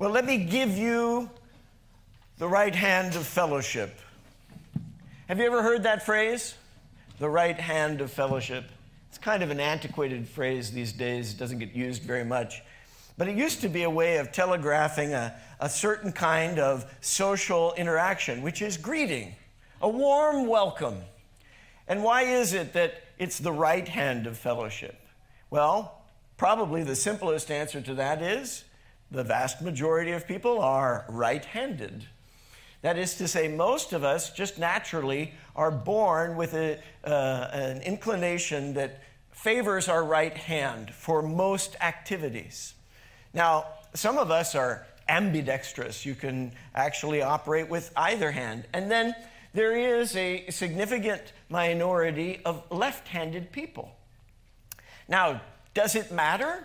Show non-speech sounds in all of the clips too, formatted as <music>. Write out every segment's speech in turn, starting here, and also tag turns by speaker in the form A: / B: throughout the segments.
A: Well, let me give you the right hand of fellowship. Have you ever heard that phrase? The right hand of fellowship. It's kind of an antiquated phrase these days, it doesn't get used very much. But it used to be a way of telegraphing a, a certain kind of social interaction, which is greeting, a warm welcome. And why is it that it's the right hand of fellowship? Well, probably the simplest answer to that is the vast majority of people are right handed. That is to say, most of us just naturally are born with a, uh, an inclination that favors our right hand for most activities. Now, some of us are ambidextrous. You can actually operate with either hand. And then there is a significant minority of left handed people. Now, does it matter?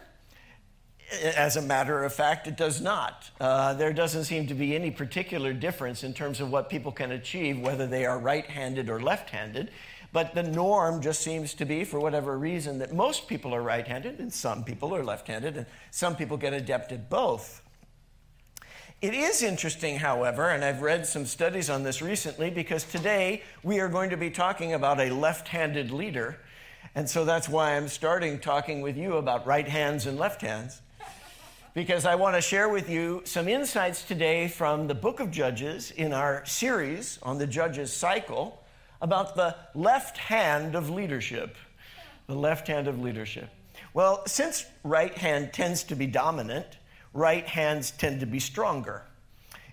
A: As a matter of fact, it does not. Uh, there doesn't seem to be any particular difference in terms of what people can achieve, whether they are right handed or left handed. But the norm just seems to be, for whatever reason, that most people are right handed and some people are left handed, and some people get adept at both. It is interesting, however, and I've read some studies on this recently because today we are going to be talking about a left handed leader. And so that's why I'm starting talking with you about right hands and left hands because I want to share with you some insights today from the book of Judges in our series on the Judges cycle about the left hand of leadership. The left hand of leadership. Well, since right hand tends to be dominant, right hands tend to be stronger.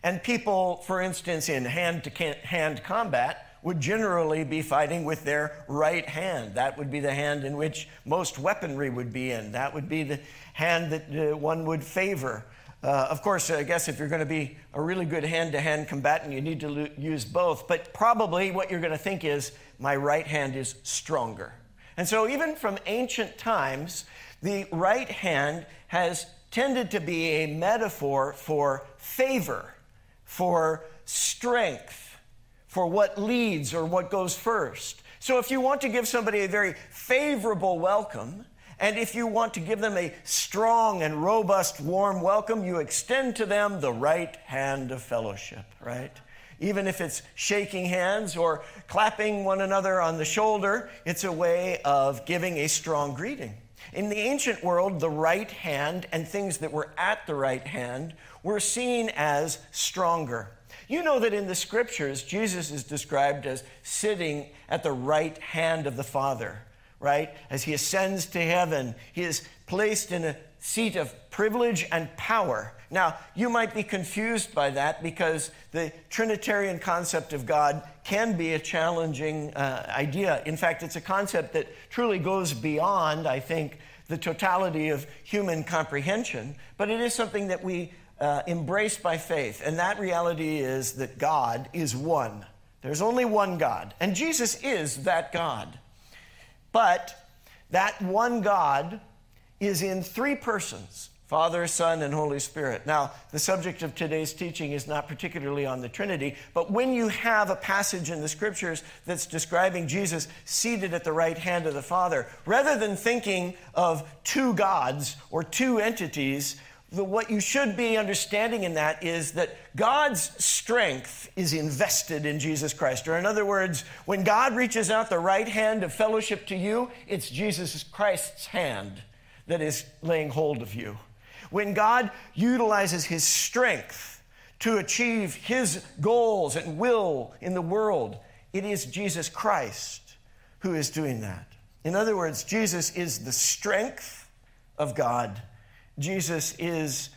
A: And people, for instance, in hand to hand combat, would generally be fighting with their right hand. That would be the hand in which most weaponry would be in. That would be the hand that uh, one would favor. Uh, of course, I guess if you're going to be a really good hand to hand combatant, you need to lo- use both. But probably what you're going to think is, my right hand is stronger. And so, even from ancient times, the right hand has tended to be a metaphor for favor, for strength, for what leads or what goes first. So, if you want to give somebody a very favorable welcome, and if you want to give them a strong and robust, warm welcome, you extend to them the right hand of fellowship, right? Even if it's shaking hands or clapping one another on the shoulder, it's a way of giving a strong greeting. In the ancient world, the right hand and things that were at the right hand were seen as stronger. You know that in the scriptures, Jesus is described as sitting at the right hand of the Father right? As he ascends to heaven, he is placed in a seat of privilege and power. Now, you might be confused by that because the Trinitarian concept of God can be a challenging uh, idea. In fact, it's a concept that truly goes beyond, I think, the totality of human comprehension, but it is something that we uh, embrace by faith. And that reality is that God is one. There's only one God, and Jesus is that God. But that one God is in three persons Father, Son, and Holy Spirit. Now, the subject of today's teaching is not particularly on the Trinity, but when you have a passage in the scriptures that's describing Jesus seated at the right hand of the Father, rather than thinking of two gods or two entities, what you should be understanding in that is that God's strength is invested in Jesus Christ. Or, in other words, when God reaches out the right hand of fellowship to you, it's Jesus Christ's hand that is laying hold of you. When God utilizes his strength to achieve his goals and will in the world, it is Jesus Christ who is doing that. In other words, Jesus is the strength of God Jesus is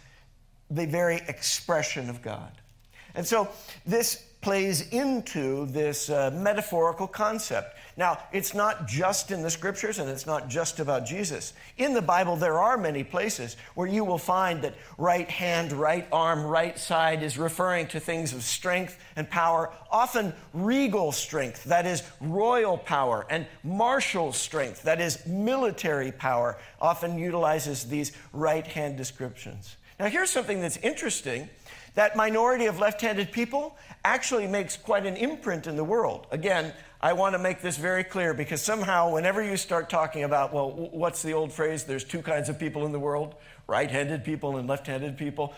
A: the very expression of God. And so this plays into this uh, metaphorical concept. Now, it's not just in the scriptures and it's not just about Jesus. In the Bible, there are many places where you will find that right hand, right arm, right side is referring to things of strength and power, often regal strength, that is royal power, and martial strength, that is military power, often utilizes these right hand descriptions. Now, here's something that's interesting that minority of left handed people actually makes quite an imprint in the world. Again, I want to make this very clear because somehow, whenever you start talking about, well, what's the old phrase? There's two kinds of people in the world right handed people and left handed people.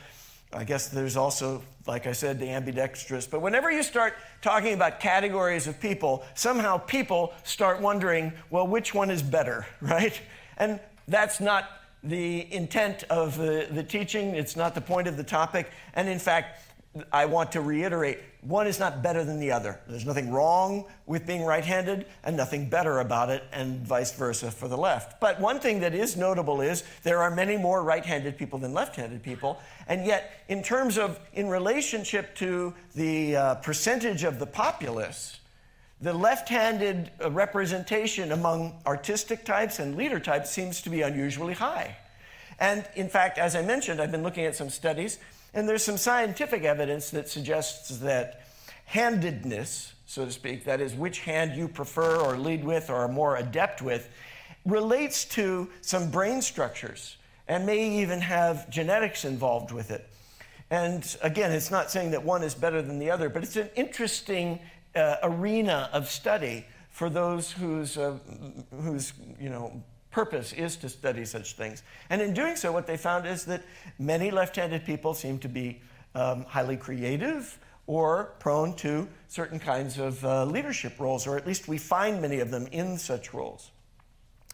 A: I guess there's also, like I said, the ambidextrous. But whenever you start talking about categories of people, somehow people start wondering, well, which one is better, <laughs> right? And that's not the intent of the, the teaching, it's not the point of the topic. And in fact, I want to reiterate one is not better than the other. There's nothing wrong with being right handed and nothing better about it, and vice versa for the left. But one thing that is notable is there are many more right handed people than left handed people. And yet, in terms of, in relationship to the uh, percentage of the populace, the left handed uh, representation among artistic types and leader types seems to be unusually high. And in fact, as I mentioned, I've been looking at some studies and there's some scientific evidence that suggests that handedness, so to speak, that is, which hand you prefer or lead with or are more adept with, relates to some brain structures and may even have genetics involved with it. And again, it's not saying that one is better than the other, but it's an interesting uh, arena of study for those whose, uh, whose you know, purpose is to study such things. And in doing so, what they found is that many left handed people seem to be um, highly creative or prone to certain kinds of uh, leadership roles, or at least we find many of them in such roles.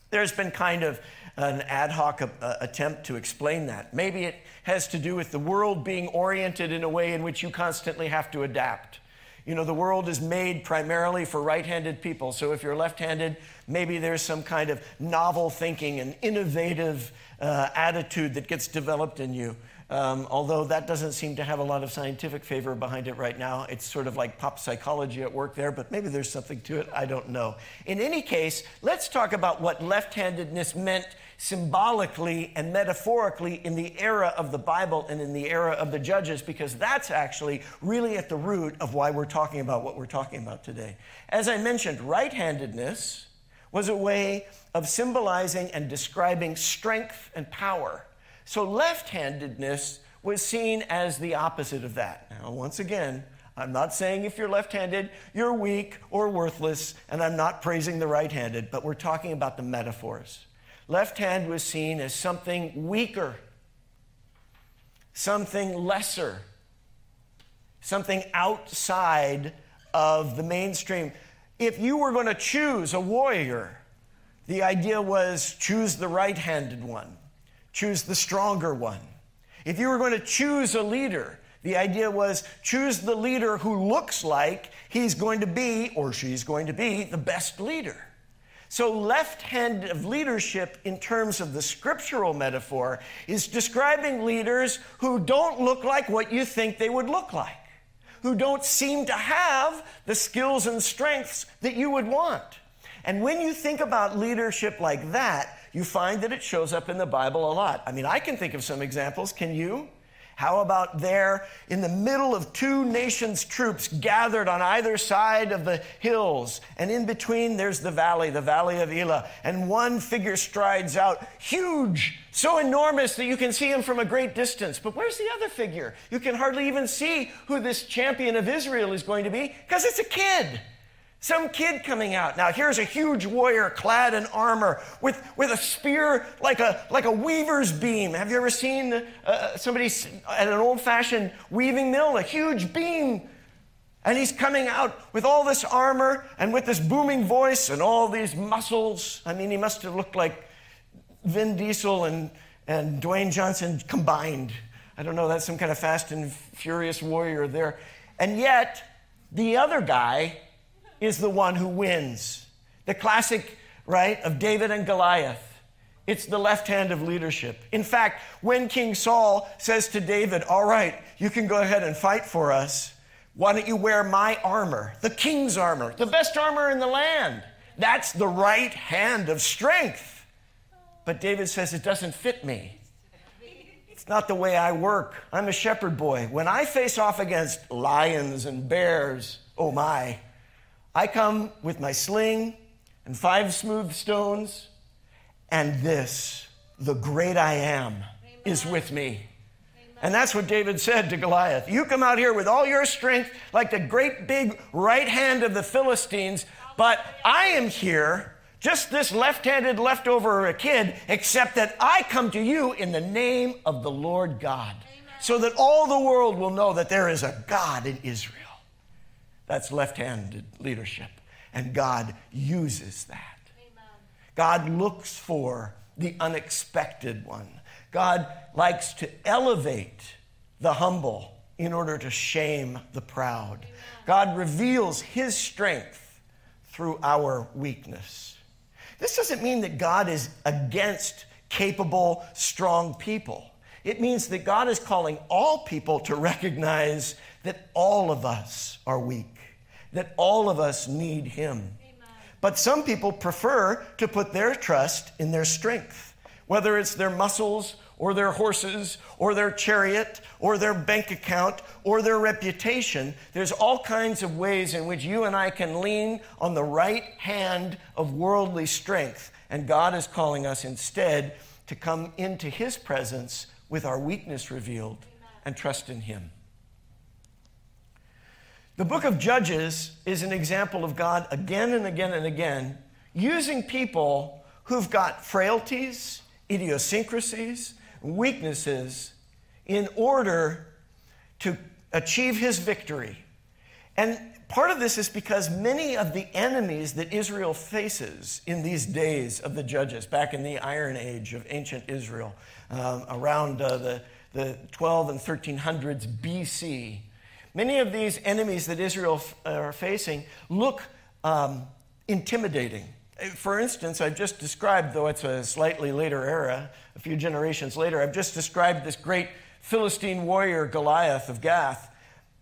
A: There's been kind of an ad hoc uh, attempt to explain that. Maybe it has to do with the world being oriented in a way in which you constantly have to adapt. You know, the world is made primarily for right handed people. So if you're left handed, maybe there's some kind of novel thinking and innovative uh, attitude that gets developed in you. Um, although that doesn't seem to have a lot of scientific favor behind it right now. It's sort of like pop psychology at work there, but maybe there's something to it. I don't know. In any case, let's talk about what left handedness meant symbolically and metaphorically in the era of the Bible and in the era of the Judges, because that's actually really at the root of why we're talking about what we're talking about today. As I mentioned, right handedness was a way of symbolizing and describing strength and power. So left handedness was seen as the opposite of that. Now, once again, I'm not saying if you're left handed, you're weak or worthless, and I'm not praising the right handed, but we're talking about the metaphors left hand was seen as something weaker, something lesser, something outside of the mainstream. If you were going to choose a warrior, the idea was choose the right handed one, choose the stronger one. If you were going to choose a leader, the idea was choose the leader who looks like he's going to be or she's going to be the best leader. So, left hand of leadership, in terms of the scriptural metaphor, is describing leaders who don't look like what you think they would look like, who don't seem to have the skills and strengths that you would want. And when you think about leadership like that, you find that it shows up in the Bible a lot. I mean, I can think of some examples. Can you? How about there in the middle of two nations' troops gathered on either side of the hills, and in between there's the valley, the valley of Elah, and one figure strides out, huge, so enormous that you can see him from a great distance. But where's the other figure? You can hardly even see who this champion of Israel is going to be because it's a kid. Some kid coming out. Now, here's a huge warrior clad in armor with, with a spear like a, like a weaver's beam. Have you ever seen uh, somebody at an old fashioned weaving mill? A huge beam. And he's coming out with all this armor and with this booming voice and all these muscles. I mean, he must have looked like Vin Diesel and, and Dwayne Johnson combined. I don't know, that's some kind of fast and furious warrior there. And yet, the other guy is the one who wins. The classic, right, of David and Goliath. It's the left hand of leadership. In fact, when King Saul says to David, All right, you can go ahead and fight for us, why don't you wear my armor, the king's armor, the best armor in the land? That's the right hand of strength. But David says, It doesn't fit me. It's not the way I work. I'm a shepherd boy. When I face off against lions and bears, oh my, I come with my sling and five smooth stones, and this, the great I am, Amen. is with me. Amen. And that's what David said to Goliath. You come out here with all your strength, like the great big right hand of the Philistines, but I am here, just this left handed leftover kid, except that I come to you in the name of the Lord God. so that all the world will know that there is a God in Israel. That's left handed leadership. And God uses that. Amen. God looks for the unexpected one. God likes to elevate the humble in order to shame the proud. Amen. God reveals his strength through our weakness. This doesn't mean that God is against capable, strong people. It means that God is calling all people to recognize that all of us are weak, that all of us need Him. Amen. But some people prefer to put their trust in their strength, whether it's their muscles or their horses or their chariot or their bank account or their reputation. There's all kinds of ways in which you and I can lean on the right hand of worldly strength. And God is calling us instead to come into His presence with our weakness revealed and trust in Him. The book of Judges is an example of God again and again and again using people who've got frailties, idiosyncrasies, weaknesses in order to achieve his victory. And part of this is because many of the enemies that Israel faces in these days of the judges, back in the Iron Age of ancient Israel, um, around uh, the, the 12 and 1300s BC. Many of these enemies that Israel f- are facing look um, intimidating. For instance, I've just described, though it's a slightly later era, a few generations later, I've just described this great Philistine warrior, Goliath of Gath.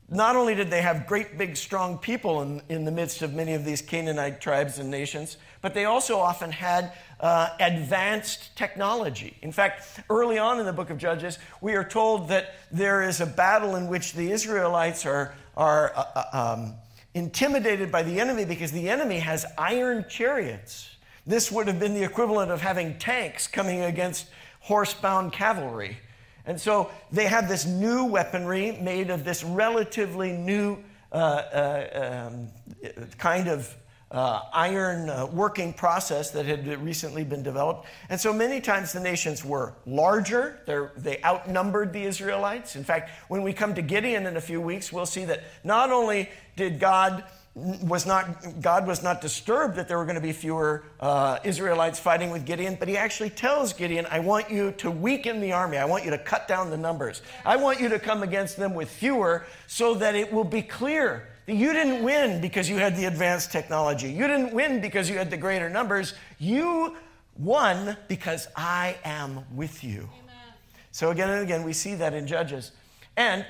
A: Not only did they have great, big, strong people in, in the midst of many of these Canaanite tribes and nations, but they also often had uh, advanced technology. In fact, early on in the book of Judges, we are told that there is a battle in which the Israelites are, are uh, uh um, intimidated by the enemy because the enemy has iron chariots. This would have been the equivalent of having tanks coming against horse-bound cavalry. And so they have this new weaponry made of this relatively new uh, uh, um, kind of uh, iron uh, working process that had recently been developed. And so many times the nations were larger, They're, they outnumbered the Israelites. In fact, when we come to Gideon in a few weeks, we'll see that not only did God was not God was not disturbed that there were going to be fewer uh, Israelites fighting with Gideon, but he actually tells Gideon, "I want you to weaken the army. I want you to cut down the numbers. I want you to come against them with fewer, so that it will be clear you didn't win because you had the advanced technology. You didn't win because you had the greater numbers. You won because I am with you. Amen. So again and again, we see that in Judges. And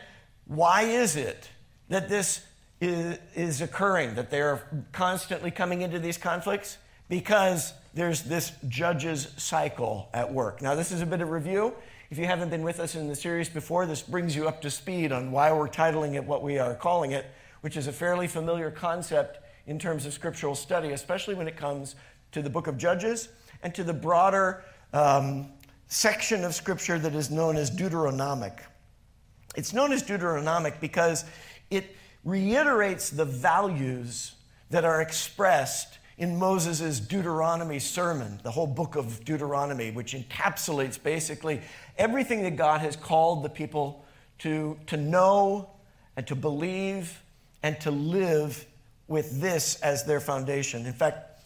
A: why is it that this is, is occurring, that they are constantly coming into these conflicts? Because there's this Judges cycle at work. Now, this is a bit of review. If you haven't been with us in the series before, this brings you up to speed on why we're titling it what we are calling it which is a fairly familiar concept in terms of scriptural study, especially when it comes to the book of Judges and to the broader um, section of scripture that is known as Deuteronomic. It's known as Deuteronomic because it reiterates the values that are expressed in Moses' Deuteronomy sermon, the whole book of Deuteronomy, which encapsulates basically everything that God has called the people to, to know and to believe and to live with this as their foundation. In fact,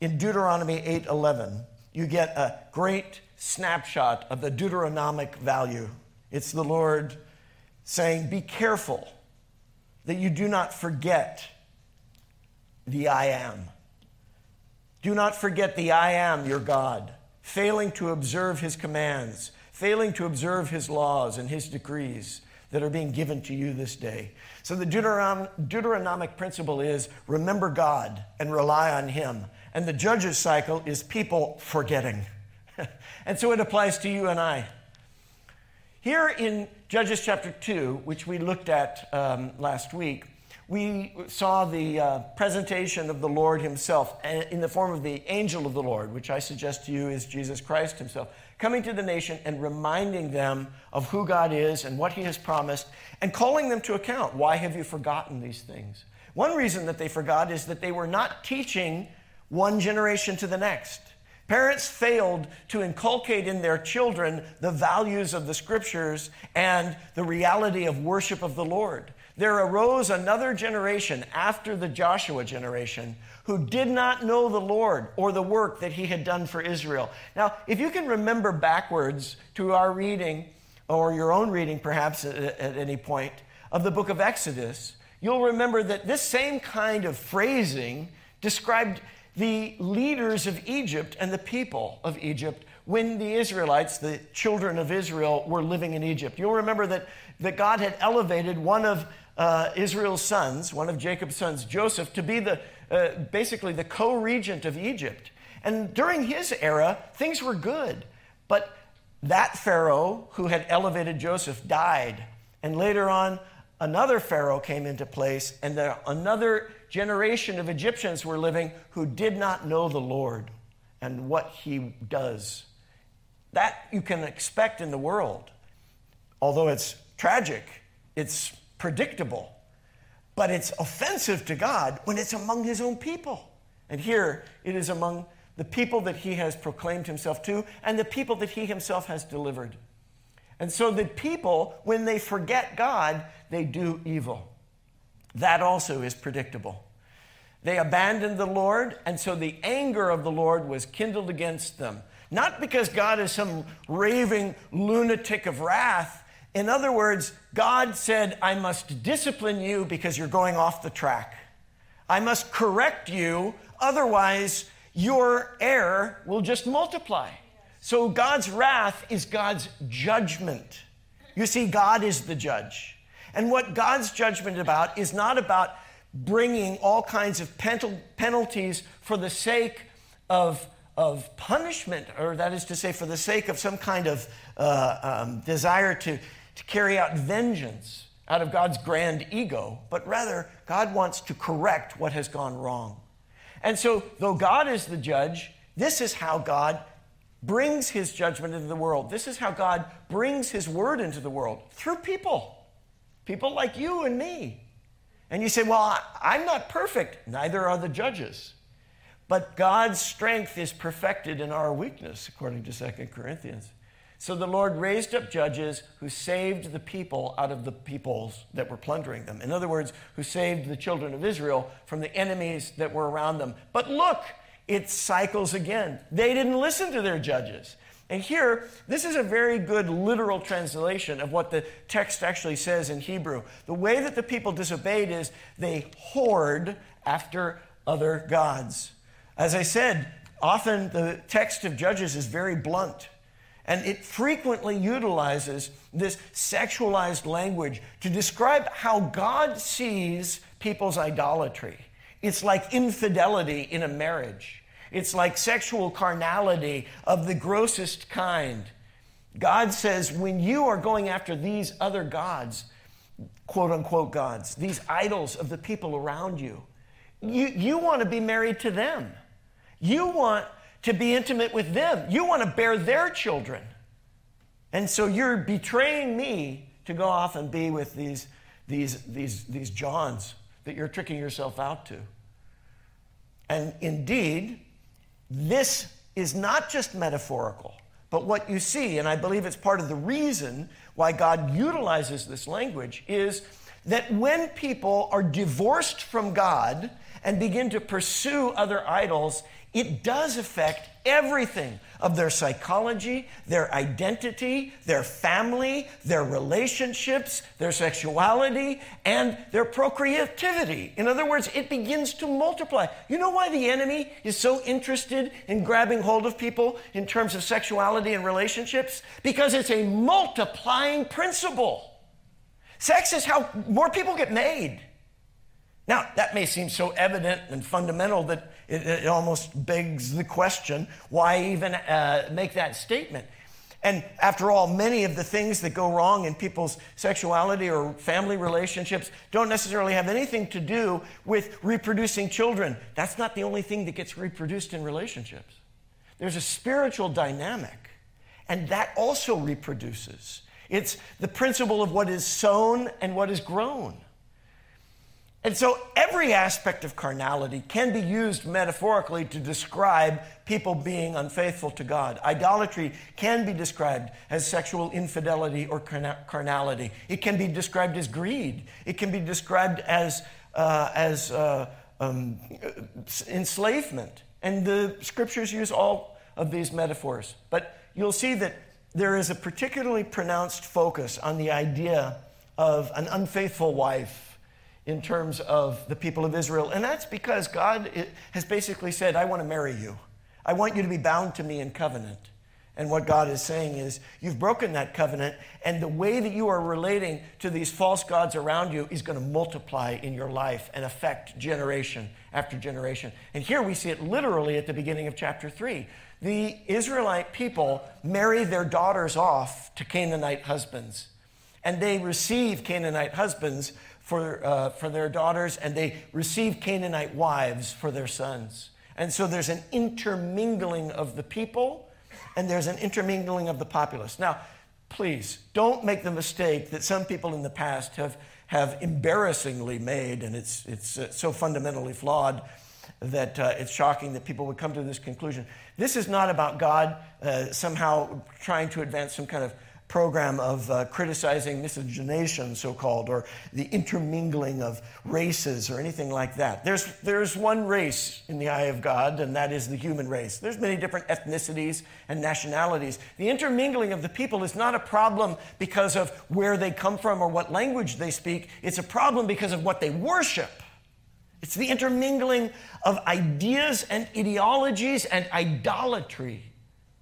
A: in Deuteronomy 8:11, you get a great snapshot of the Deuteronomic value. It's the Lord saying, "Be careful that you do not forget the I am. Do not forget the I am your God, failing to observe his commands, failing to observe his laws and his decrees." That are being given to you this day. So the Deuteron- Deuteronomic principle is remember God and rely on Him. And the judges cycle is people forgetting. <laughs> and so it applies to you and I. Here in Judges chapter 2, which we looked at um, last week, we saw the uh, presentation of the Lord Himself uh, in the form of the angel of the Lord, which I suggest to you is Jesus Christ Himself coming to the nation and reminding them of who God is and what He has promised and calling them to account. Why have you forgotten these things? One reason that they forgot is that they were not teaching one generation to the next. Parents failed to inculcate in their children the values of the scriptures and the reality of worship of the Lord. There arose another generation after the Joshua generation who did not know the Lord or the work that he had done for Israel. Now, if you can remember backwards to our reading, or your own reading perhaps at, at any point, of the book of Exodus, you'll remember that this same kind of phrasing described the leaders of Egypt and the people of Egypt when the Israelites, the children of Israel, were living in Egypt. You'll remember that, that God had elevated one of uh, Israel's sons, one of Jacob's sons, Joseph, to be the, uh, basically the co regent of Egypt. And during his era, things were good. But that Pharaoh who had elevated Joseph died. And later on, another Pharaoh came into place, and there, another generation of Egyptians were living who did not know the Lord and what he does. That you can expect in the world. Although it's tragic, it's predictable, but it's offensive to God when it's among his own people. And here it is among the people that he has proclaimed himself to and the people that he himself has delivered. And so the people, when they forget God, they do evil. That also is predictable. They abandoned the Lord, and so the anger of the Lord was kindled against them. Not because God is some raving lunatic of wrath. In other words, God said, I must discipline you because you're going off the track. I must correct you, otherwise, your error will just multiply. So God's wrath is God's judgment. You see, God is the judge. And what God's judgment about is not about bringing all kinds of penalties for the sake of, of punishment, or that is to say, for the sake of some kind of uh, um, desire to, to carry out vengeance out of God's grand ego, but rather, God wants to correct what has gone wrong. And so, though God is the judge, this is how God brings his judgment into the world. This is how God brings his word into the world through people. People like you and me. And you say, Well, I'm not perfect. Neither are the judges. But God's strength is perfected in our weakness, according to 2 Corinthians. So the Lord raised up judges who saved the people out of the peoples that were plundering them. In other words, who saved the children of Israel from the enemies that were around them. But look, it cycles again. They didn't listen to their judges. And here, this is a very good literal translation of what the text actually says in Hebrew. The way that the people disobeyed is they whored after other gods. As I said, often the text of Judges is very blunt. And it frequently utilizes this sexualized language to describe how God sees people's idolatry. It's like infidelity in a marriage. It's like sexual carnality of the grossest kind. God says, when you are going after these other gods, quote unquote gods, these idols of the people around you, you, you want to be married to them. You want to be intimate with them. You want to bear their children. And so you're betraying me to go off and be with these, these, these, these Johns that you're tricking yourself out to. And indeed, this is not just metaphorical, but what you see, and I believe it's part of the reason why God utilizes this language, is that when people are divorced from God and begin to pursue other idols, it does affect everything of their psychology, their identity, their family, their relationships, their sexuality, and their procreativity. In other words, it begins to multiply. You know why the enemy is so interested in grabbing hold of people in terms of sexuality and relationships? Because it's a multiplying principle. Sex is how more people get made. Now, that may seem so evident and fundamental that it, it almost begs the question why even uh, make that statement? And after all, many of the things that go wrong in people's sexuality or family relationships don't necessarily have anything to do with reproducing children. That's not the only thing that gets reproduced in relationships. There's a spiritual dynamic, and that also reproduces. It's the principle of what is sown and what is grown. And so every aspect of carnality can be used metaphorically to describe people being unfaithful to God. Idolatry can be described as sexual infidelity or carnality. It can be described as greed. It can be described as, uh, as uh, um, enslavement. And the scriptures use all of these metaphors. But you'll see that there is a particularly pronounced focus on the idea of an unfaithful wife in terms of the people of Israel. And that's because God has basically said, I want to marry you. I want you to be bound to me in covenant. And what God is saying is, you've broken that covenant, and the way that you are relating to these false gods around you is going to multiply in your life and affect generation after generation. And here we see it literally at the beginning of chapter 3. The Israelite people marry their daughters off to Canaanite husbands, and they receive Canaanite husbands for, uh, for their daughters, and they receive Canaanite wives for their sons. And so there's an intermingling of the people, and there's an intermingling of the populace. Now, please don't make the mistake that some people in the past have, have embarrassingly made, and it's, it's uh, so fundamentally flawed that uh, it's shocking that people would come to this conclusion. This is not about God uh, somehow trying to advance some kind of program of uh, criticizing miscegenation, so called, or the intermingling of races or anything like that. There's, there's one race in the eye of God, and that is the human race. There's many different ethnicities and nationalities. The intermingling of the people is not a problem because of where they come from or what language they speak, it's a problem because of what they worship. It's the intermingling of ideas and ideologies and idolatry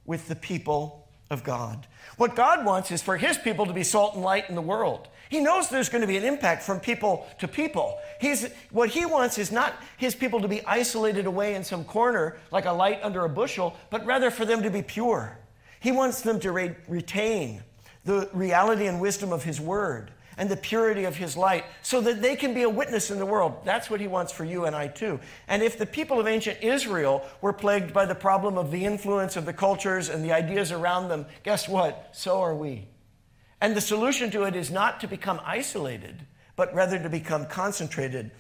A: with the people of God. What God wants is for his people to be salt and light in the world. He knows there's going to be an impact from people to people. He's, what he wants is not his people to be isolated away in some corner like a light under a bushel, but rather for them to be pure. He wants them to re- retain the reality and wisdom of his word and the purity of his light so that they can be a witness in the world. That's what he wants for you and I too. And if the people of ancient Israel were plagued by the problem of the influence of the cultures and the ideas around them, guess what? So are we. And the solution to it is not to become isolated, but rather to become concentrated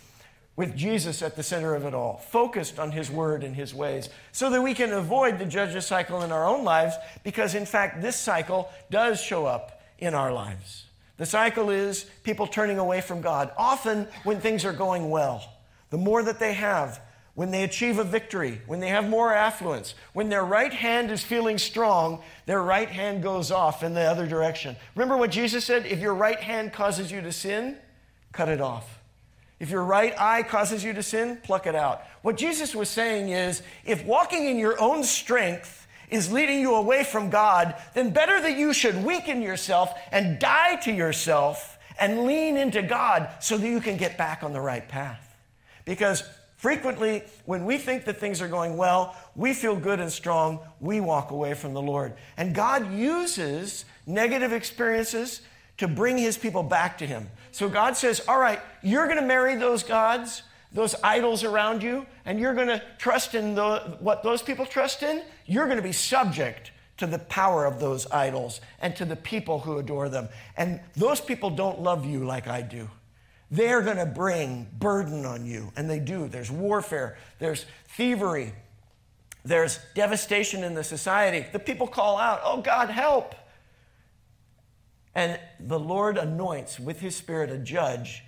A: with Jesus at the center of it all, focused on his word and his ways, so that we can avoid the judges cycle in our own lives, because in fact, this cycle does show up in our lives. The cycle is people turning away from God, often when things are going well. The more that they have, when they achieve a victory, when they have more affluence, when their right hand is feeling strong, their right hand goes off in the other direction. Remember what Jesus said? If your right hand causes you to sin, cut it off. If your right eye causes you to sin, pluck it out. What Jesus was saying is if walking in your own strength is leading you away from God, then better that you should weaken yourself and die to yourself and lean into God so that you can get back on the right path. Because frequently, when we think that things are going well, we feel good and strong, we walk away from the Lord. And God uses negative experiences to bring his people back to him. So God says, All right, you're going to marry those gods those idols around you and you're going to trust in the, what those people trust in, you're going to be subject to the power of those idols and to the people who adore them. And those people don't love you like I do. They're going to bring burden on you, and they do. There's warfare, there's thievery, there's devastation in the society. The people call out, Oh, God, help! And the Lord anoints with his spirit a judge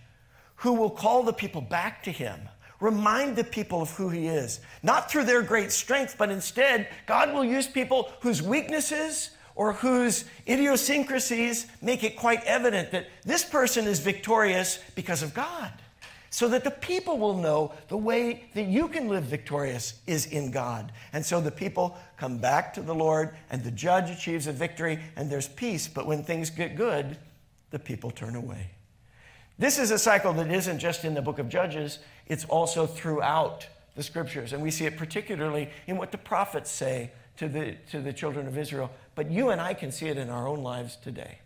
A: who will call the people back to him, remind the people of who he is, not through their great strength, but instead, God will use people whose weaknesses or whose idiosyncrasies make it quite evident that this person is victorious because of God. So that the people will know the way that you can live victorious is in God. And so the people come back to the Lord, and the judge achieves a victory, and there's peace. But when things get good, the people turn away. This is a cycle that isn't just in the book of Judges, it's also throughout the scriptures. And we see it particularly in what the prophets say to the, to the children of Israel. But you and I can see it in our own lives today.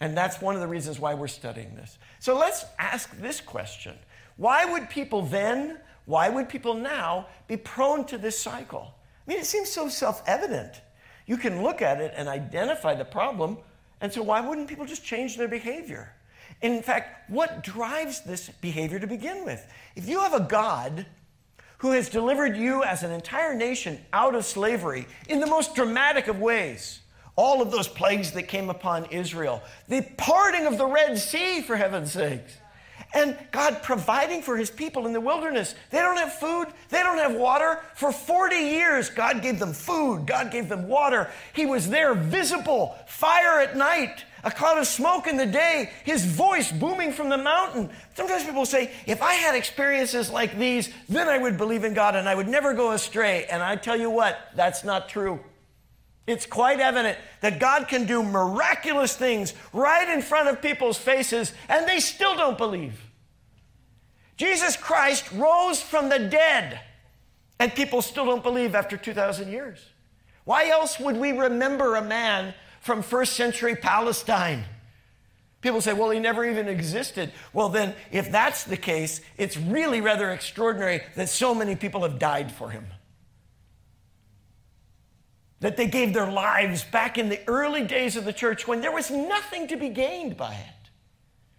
A: And that's one of the reasons why we're studying this. So let's ask this question Why would people then, why would people now be prone to this cycle? I mean, it seems so self evident. You can look at it and identify the problem. And so, why wouldn't people just change their behavior? In fact, what drives this behavior to begin with? If you have a God who has delivered you as an entire nation out of slavery in the most dramatic of ways, all of those plagues that came upon Israel, the parting of the Red Sea, for heaven's sakes, and God providing for his people in the wilderness. They don't have food, they don't have water. For 40 years, God gave them food, God gave them water. He was there visible, fire at night, a cloud of smoke in the day, his voice booming from the mountain. Sometimes people say, if I had experiences like these, then I would believe in God and I would never go astray. And I tell you what, that's not true. It's quite evident that God can do miraculous things right in front of people's faces and they still don't believe. Jesus Christ rose from the dead and people still don't believe after 2,000 years. Why else would we remember a man from first century Palestine? People say, well, he never even existed. Well, then, if that's the case, it's really rather extraordinary that so many people have died for him that they gave their lives back in the early days of the church when there was nothing to be gained by it.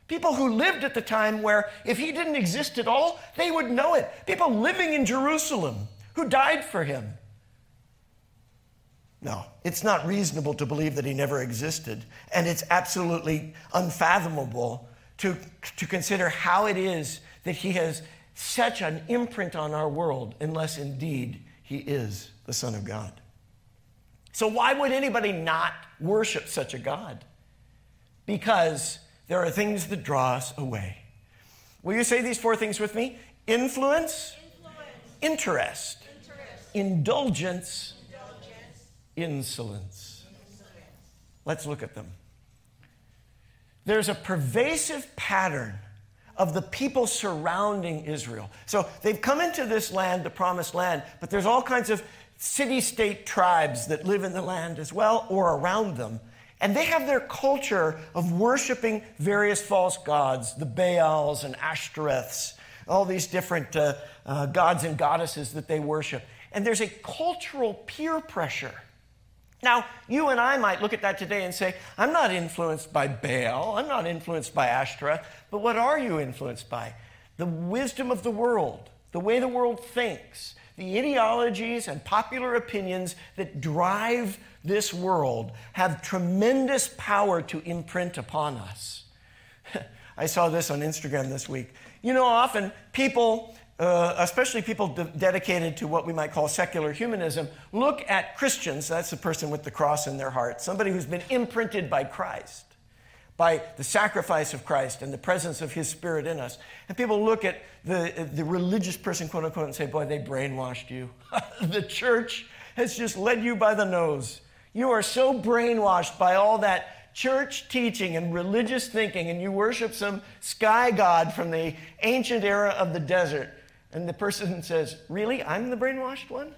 A: People who lived at the time where if he didn't exist at all, they would know it. People living in Jerusalem who died for him. No, it's not reasonable to believe that he never existed. And it's absolutely unfathomable to, to consider how it is that he has such an imprint on our world, unless indeed he is the Son of God. So, why would anybody not worship such a God? Because there are things that draw us away. Will you say these four things with me? Influence, Influence. Interest, Interest. Indulgence, Indulgence. Insolence. Let's look at them. There's a pervasive pattern of the people surrounding Israel. So they've come into this land, the promised land, but there's all kinds of city state tribes that live in the land as well or around them. And they have their culture of worshiping various false gods, the Baals and Ashtoreths, all these different uh, uh, gods and goddesses that they worship. And there's a cultural peer pressure. Now, you and I might look at that today and say, I'm not influenced by Baal, I'm not influenced by Ashtoreth, but what are you influenced by? The wisdom of the world, the way the world thinks, the ideologies and popular opinions that drive this world have tremendous power to imprint upon us. <laughs> I saw this on Instagram this week. You know, often people, uh, especially people de- dedicated to what we might call secular humanism, look at Christians, that's the person with the cross in their heart, somebody who's been imprinted by Christ by the sacrifice of Christ and the presence of His Spirit in us. And people look at the, the religious person, quote unquote, and say, Boy, they brainwashed you. <laughs> the church has just led you by the nose. You are so brainwashed by all that church teaching and religious thinking, and you worship some sky god from the ancient era of the desert. And the person says, Really? I'm the brainwashed one?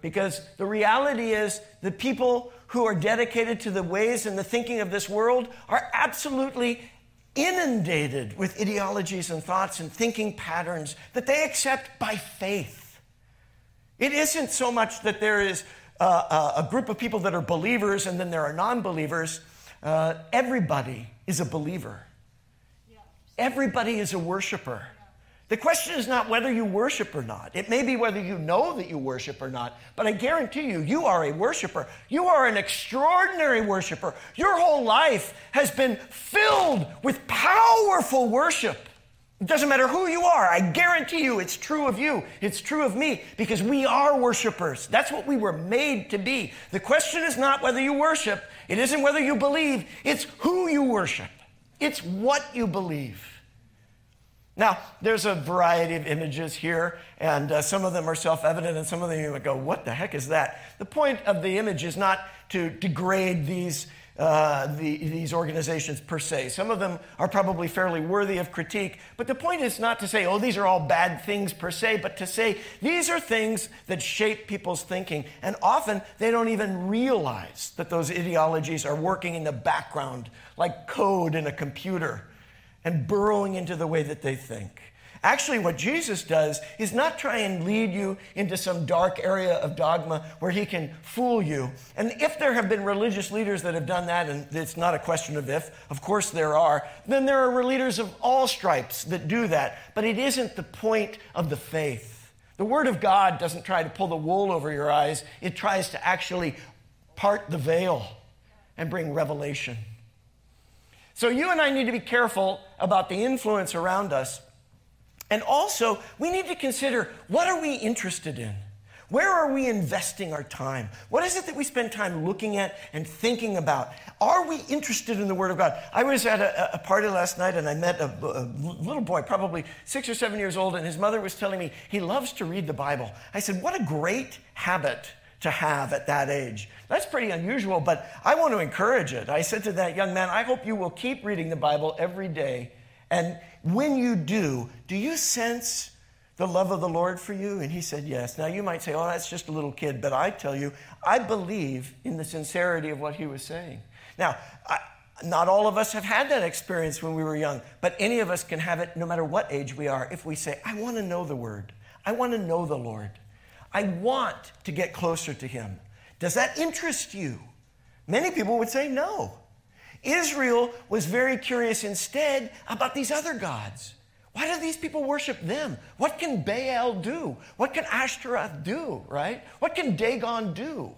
A: Because the reality is, the people who are dedicated to the ways and the thinking of this world are absolutely inundated with ideologies and thoughts and thinking patterns that they accept by faith. It isn't so much that there is uh, a group of people that are believers and then there are non believers. Uh, everybody is a believer, everybody is a worshiper. The question is not whether you worship or not. It may be whether you know that you worship or not, but I guarantee you, you are a worshiper. You are an extraordinary worshiper. Your whole life has been filled with powerful worship. It doesn't matter who you are. I guarantee you it's true of you. It's true of me because we are worshipers. That's what we were made to be. The question is not whether you worship, it isn't whether you believe, it's who you worship, it's what you believe. Now, there's a variety of images here, and uh, some of them are self evident, and some of them you would go, What the heck is that? The point of the image is not to degrade these, uh, the, these organizations per se. Some of them are probably fairly worthy of critique, but the point is not to say, Oh, these are all bad things per se, but to say these are things that shape people's thinking, and often they don't even realize that those ideologies are working in the background like code in a computer and burrowing into the way that they think. Actually, what Jesus does is not try and lead you into some dark area of dogma where he can fool you. And if there have been religious leaders that have done that, and it's not a question of if, of course there are, then there are leaders of all stripes that do that. But it isn't the point of the faith. The Word of God doesn't try to pull the wool over your eyes, it tries to actually part the veil and bring revelation. So you and I need to be careful about the influence around us. And also, we need to consider what are we interested in? Where are we investing our time? What is it that we spend time looking at and thinking about? Are we interested in the Word of God? I was at a, a party last night and I met a, a, little boy, probably six or seven years old, and his mother was telling me he loves to read the Bible. I said, What a great habit to have at that age. That's pretty unusual, but I want to encourage it. I said to that young man, I hope you will keep reading the Bible every day. And when you do, do you sense the love of the Lord for you? And he said, Yes. Now you might say, Oh, that's just a little kid. But I tell you, I believe in the sincerity of what he was saying. Now, I, not all of us have had that experience when we were young, but any of us can have it no matter what age we are if we say, I want to know the word, I want to know the Lord. I want to get closer to him. Does that interest you? Many people would say no. Israel was very curious instead about these other gods. Why do these people worship them? What can Baal do? What can Ashtaroth do, right? What can Dagon do?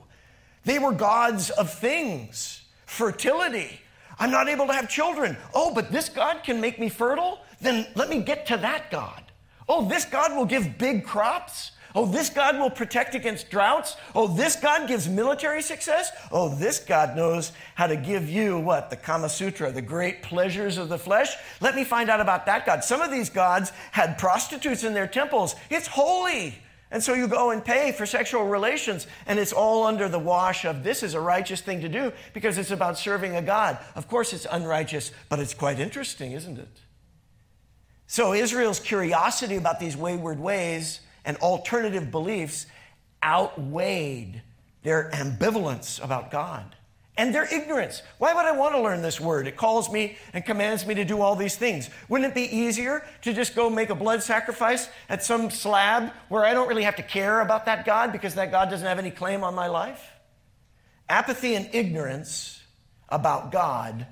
A: They were gods of things, fertility. I'm not able to have children. Oh, but this God can make me fertile? Then let me get to that God. Oh, this God will give big crops? Oh, this God will protect against droughts. Oh, this God gives military success. Oh, this God knows how to give you what? The Kama Sutra, the great pleasures of the flesh. Let me find out about that God. Some of these gods had prostitutes in their temples. It's holy. And so you go and pay for sexual relations, and it's all under the wash of this is a righteous thing to do because it's about serving a God. Of course, it's unrighteous, but it's quite interesting, isn't it? So Israel's curiosity about these wayward ways and alternative beliefs outweighed their ambivalence about God and their ignorance. Why would I want to learn this word? It calls me and commands me to do all these things. Wouldn't it be easier to just go make a blood sacrifice at some slab where I don't really have to care about that God because that God doesn't have any claim on my life? Apathy and ignorance about God,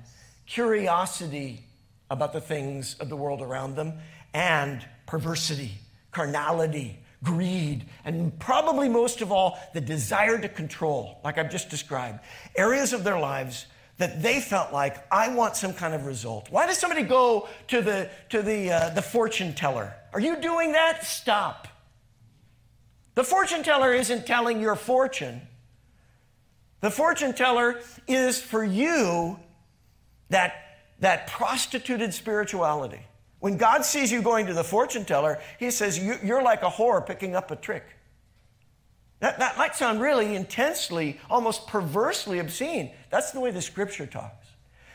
A: curiosity about the things of the world around them, and perversity, carnality, greed, and probably most of all, the desire to control, like I've just described. Areas of their lives that they felt like, I want some kind of result. Why does somebody go to the, to the, uh, the fortune teller? Are you doing that? Stop. The fortune teller isn't telling your fortune. The fortune teller is for you that, that prostituted spirituality. When God sees you going to the fortune teller, he says, You're like a whore picking up a trick. That, that might sound really intensely, almost perversely obscene. That's the way the scripture talks.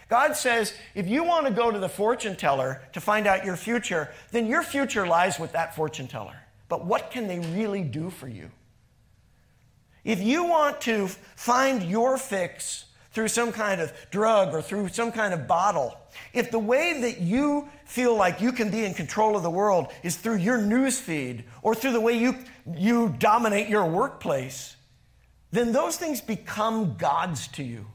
A: God says, if you want to go to the fortune teller to find out your future, then your future lies with that fortune teller. But what can they really do for you? If you want to find your fix through some kind of drug or through some kind of bottle, if the way that you feel like you can be in control of the world is through your news feed or through the way you, you dominate your workplace, then those things become gods to you,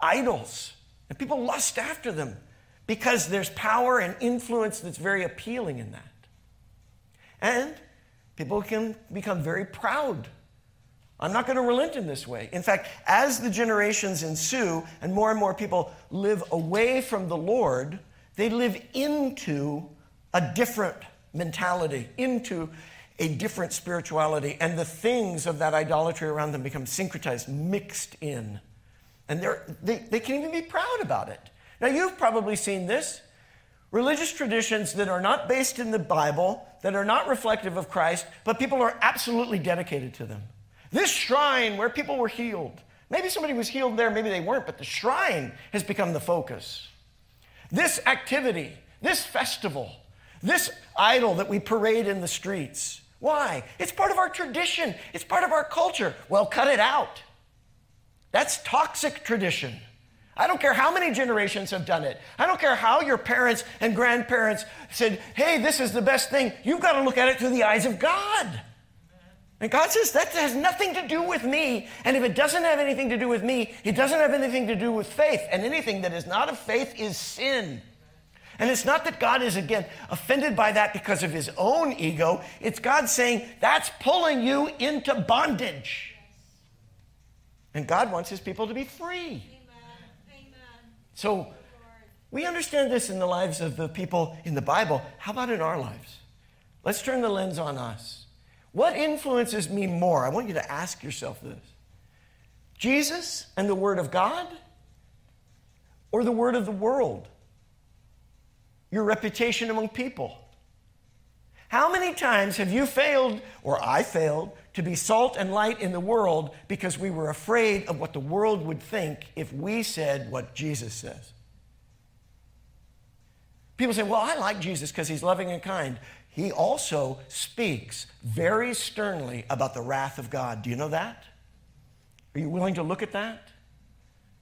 A: idols. And people lust after them because there's power and influence that's very appealing in that. And people can become very proud I'm not going to relent in this way. In fact, as the generations ensue and more and more people live away from the Lord, they live into a different mentality, into a different spirituality, and the things of that idolatry around them become syncretized, mixed in. And they, they can even be proud about it. Now, you've probably seen this. Religious traditions that are not based in the Bible, that are not reflective of Christ, but people are absolutely dedicated to them. This shrine where people were healed. Maybe somebody was healed there, maybe they weren't, but the shrine has become the focus. This activity, this festival, this idol that we parade in the streets. Why? It's part of our tradition, it's part of our culture. Well, cut it out. That's toxic tradition. I don't care how many generations have done it. I don't care how your parents and grandparents said, hey, this is the best thing. You've got to look at it through the eyes of God. And God says that has nothing to do with me. And if it doesn't have anything to do with me, it doesn't have anything to do with faith. And anything that is not of faith is sin. And it's not that God is, again, offended by that because of his own ego. It's God saying that's pulling you into bondage. And God wants his people to be free. So we understand this in the lives of the people in the Bible. How about in our lives? Let's turn the lens on us. What influences me more? I want you to ask yourself this Jesus and the Word of God, or the Word of the world? Your reputation among people? How many times have you failed, or I failed, to be salt and light in the world because we were afraid of what the world would think if we said what Jesus says. People say, Well, I like Jesus because he's loving and kind. He also speaks very sternly about the wrath of God. Do you know that? Are you willing to look at that?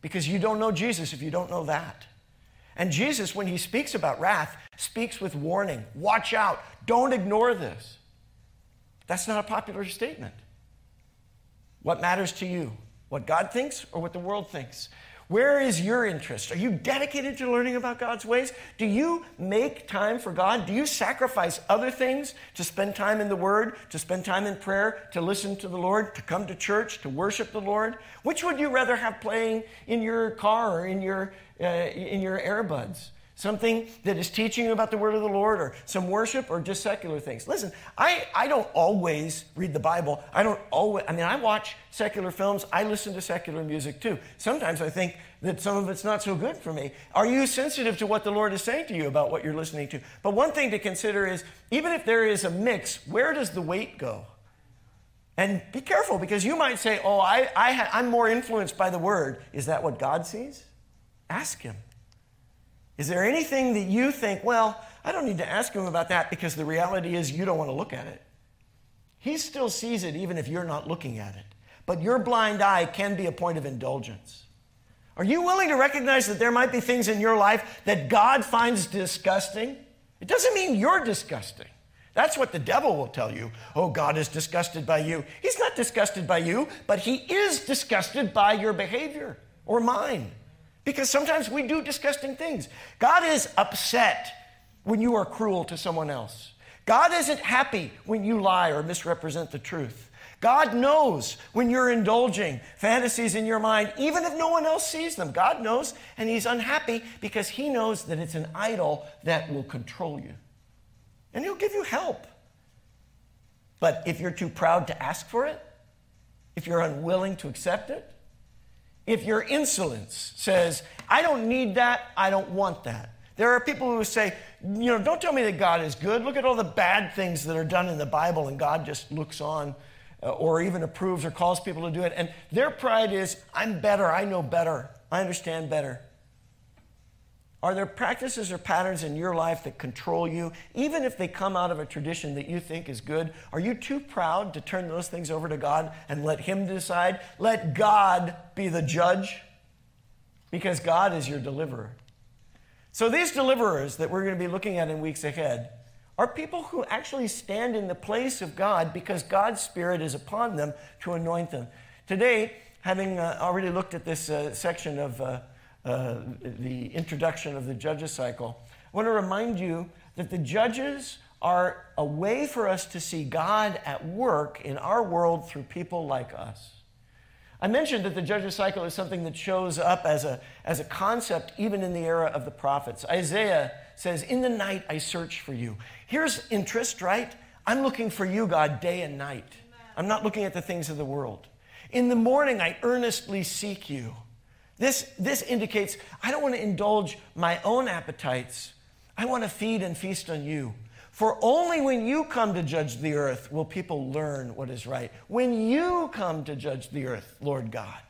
A: Because you don't know Jesus if you don't know that. And Jesus, when he speaks about wrath, speaks with warning. Watch out. Don't ignore this. That's not a popular statement. What matters to you? What God thinks or what the world thinks? Where is your interest? Are you dedicated to learning about God's ways? Do you make time for God? Do you sacrifice other things to spend time in the Word, to spend time in prayer, to listen to the Lord, to come to church, to worship the Lord? Which would you rather have playing in your car or in your, uh, in your earbuds? Something that is teaching you about the word of the Lord, or some worship, or just secular things. Listen, I, I don't always read the Bible. I don't always, I mean, I watch secular films, I listen to secular music too. Sometimes I think that some of it's not so good for me. Are you sensitive to what the Lord is saying to you about what you're listening to? But one thing to consider is even if there is a mix, where does the weight go? And be careful because you might say, Oh, I, I, I'm more influenced by the word. Is that what God sees? Ask Him. Is there anything that you think, well, I don't need to ask him about that because the reality is you don't want to look at it? He still sees it even if you're not looking at it. But your blind eye can be a point of indulgence. Are you willing to recognize that there might be things in your life that God finds disgusting? It doesn't mean you're disgusting. That's what the devil will tell you. Oh, God is disgusted by you. He's not disgusted by you, but he is disgusted by your behavior or mine. Because sometimes we do disgusting things. God is upset when you are cruel to someone else. God isn't happy when you lie or misrepresent the truth. God knows when you're indulging fantasies in your mind, even if no one else sees them. God knows, and He's unhappy because He knows that it's an idol that will control you. And He'll give you help. But if you're too proud to ask for it, if you're unwilling to accept it, if your insolence says, I don't need that, I don't want that. There are people who say, you know, don't tell me that God is good. Look at all the bad things that are done in the Bible, and God just looks on uh, or even approves or calls people to do it. And their pride is, I'm better, I know better, I understand better. Are there practices or patterns in your life that control you, even if they come out of a tradition that you think is good? Are you too proud to turn those things over to God and let Him decide? Let God be the judge, because God is your deliverer. So, these deliverers that we're going to be looking at in weeks ahead are people who actually stand in the place of God because God's Spirit is upon them to anoint them. Today, having uh, already looked at this uh, section of uh, uh, the introduction of the judges cycle, I want to remind you that the judges are a way for us to see God at work in our world through people like us. I mentioned that the judges cycle is something that shows up as a, as a concept even in the era of the prophets. Isaiah says, In the night I search for you. Here's interest, right? I'm looking for you, God, day and night. I'm not looking at the things of the world. In the morning I earnestly seek you. This, this indicates I don't want to indulge my own appetites. I want to feed and feast on you. For only when you come to judge the earth will people learn what is right. When you come to judge the earth, Lord God.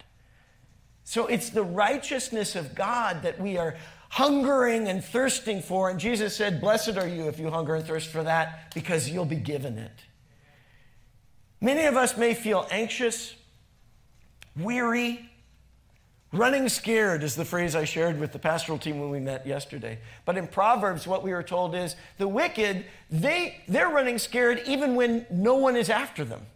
A: So it's the righteousness of God that we are hungering and thirsting for. And Jesus said, Blessed are you if you hunger and thirst for that, because you'll be given it. Many of us may feel anxious, weary, Running scared is the phrase I shared with the pastoral team when we met yesterday. But in Proverbs, what we were told is the wicked, they, they're running scared even when no one is after them.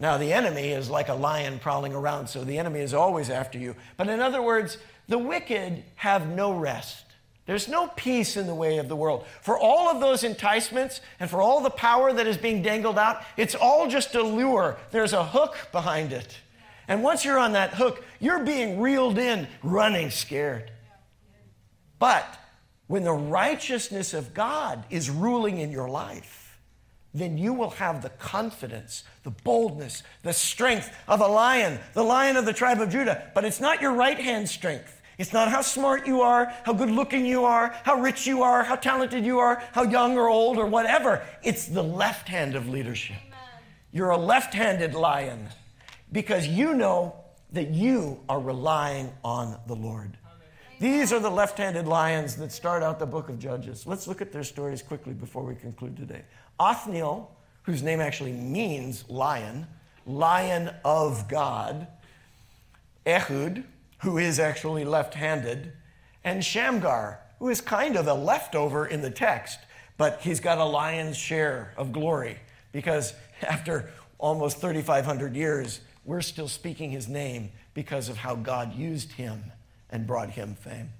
A: Now, the enemy is like a lion prowling around, so the enemy is always after you. But in other words, the wicked have no rest. There's no peace in the way of the world. For all of those enticements and for all the power that is being dangled out, it's all just a lure. There's a hook behind it. And once you're on that hook, you're being reeled in, running scared. But when the righteousness of God is ruling in your life, then you will have the confidence, the boldness, the strength of a lion, the lion of the tribe of Judah. But it's not your right hand strength. It's not how smart you are, how good looking you are, how rich you are, how talented you are, how young or old or whatever. It's the left hand of leadership. Amen. You're a left handed lion because you know that you are relying on the Lord. These are the left handed lions that start out the book of Judges. Let's look at their stories quickly before we conclude today. Othniel, whose name actually means lion, lion of God, Ehud, who is actually left handed, and Shamgar, who is kind of a leftover in the text, but he's got a lion's share of glory because after almost 3,500 years, we're still speaking his name because of how God used him and brought him fame.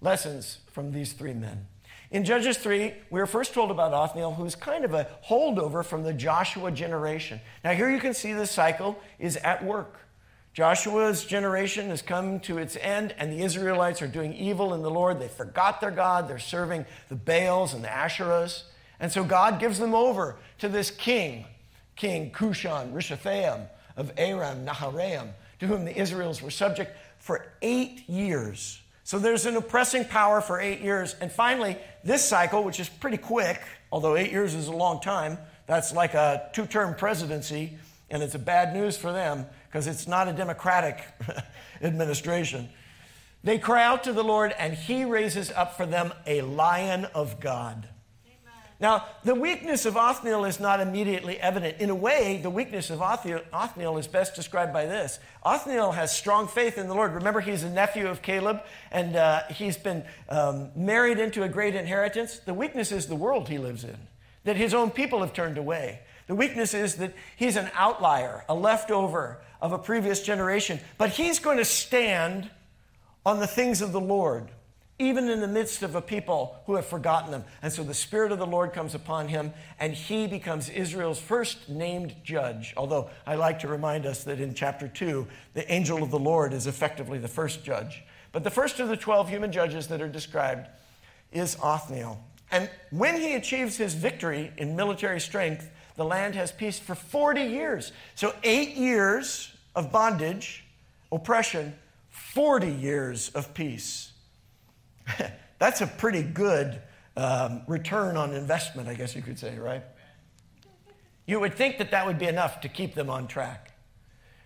A: Lessons from these three men. In Judges 3, we are first told about Othniel, who's kind of a holdover from the Joshua generation. Now, here you can see the cycle is at work. Joshua's generation has come to its end, and the Israelites are doing evil in the Lord. They forgot their God. They're serving the Baals and the Asherahs. And so God gives them over to this king, King Cushan Rishathaim, of Aram Naharaim, to whom the Israels were subject for eight years. So there's an oppressing power for eight years. And finally, this cycle, which is pretty quick, although eight years is a long time, that's like a two term presidency, and it's a bad news for them because it's not a democratic <laughs> administration. They cry out to the Lord, and He raises up for them a lion of God. Now, the weakness of Othniel is not immediately evident. In a way, the weakness of Othniel is best described by this Othniel has strong faith in the Lord. Remember, he's a nephew of Caleb, and uh, he's been um, married into a great inheritance. The weakness is the world he lives in, that his own people have turned away. The weakness is that he's an outlier, a leftover of a previous generation, but he's going to stand on the things of the Lord even in the midst of a people who have forgotten them. And so the Spirit of the Lord comes upon him, and he becomes Israel's first named judge. Although I like to remind us that in chapter 2, the angel of the Lord is effectively the first judge. But the first of the 12 human judges that are described is Othniel. And when he achieves his victory in military strength, the land has peace for 40 years. So, eight years of bondage, oppression, 40 years of peace. <laughs> That's a pretty good um, return on investment, I guess you could say, right? You would think that that would be enough to keep them on track.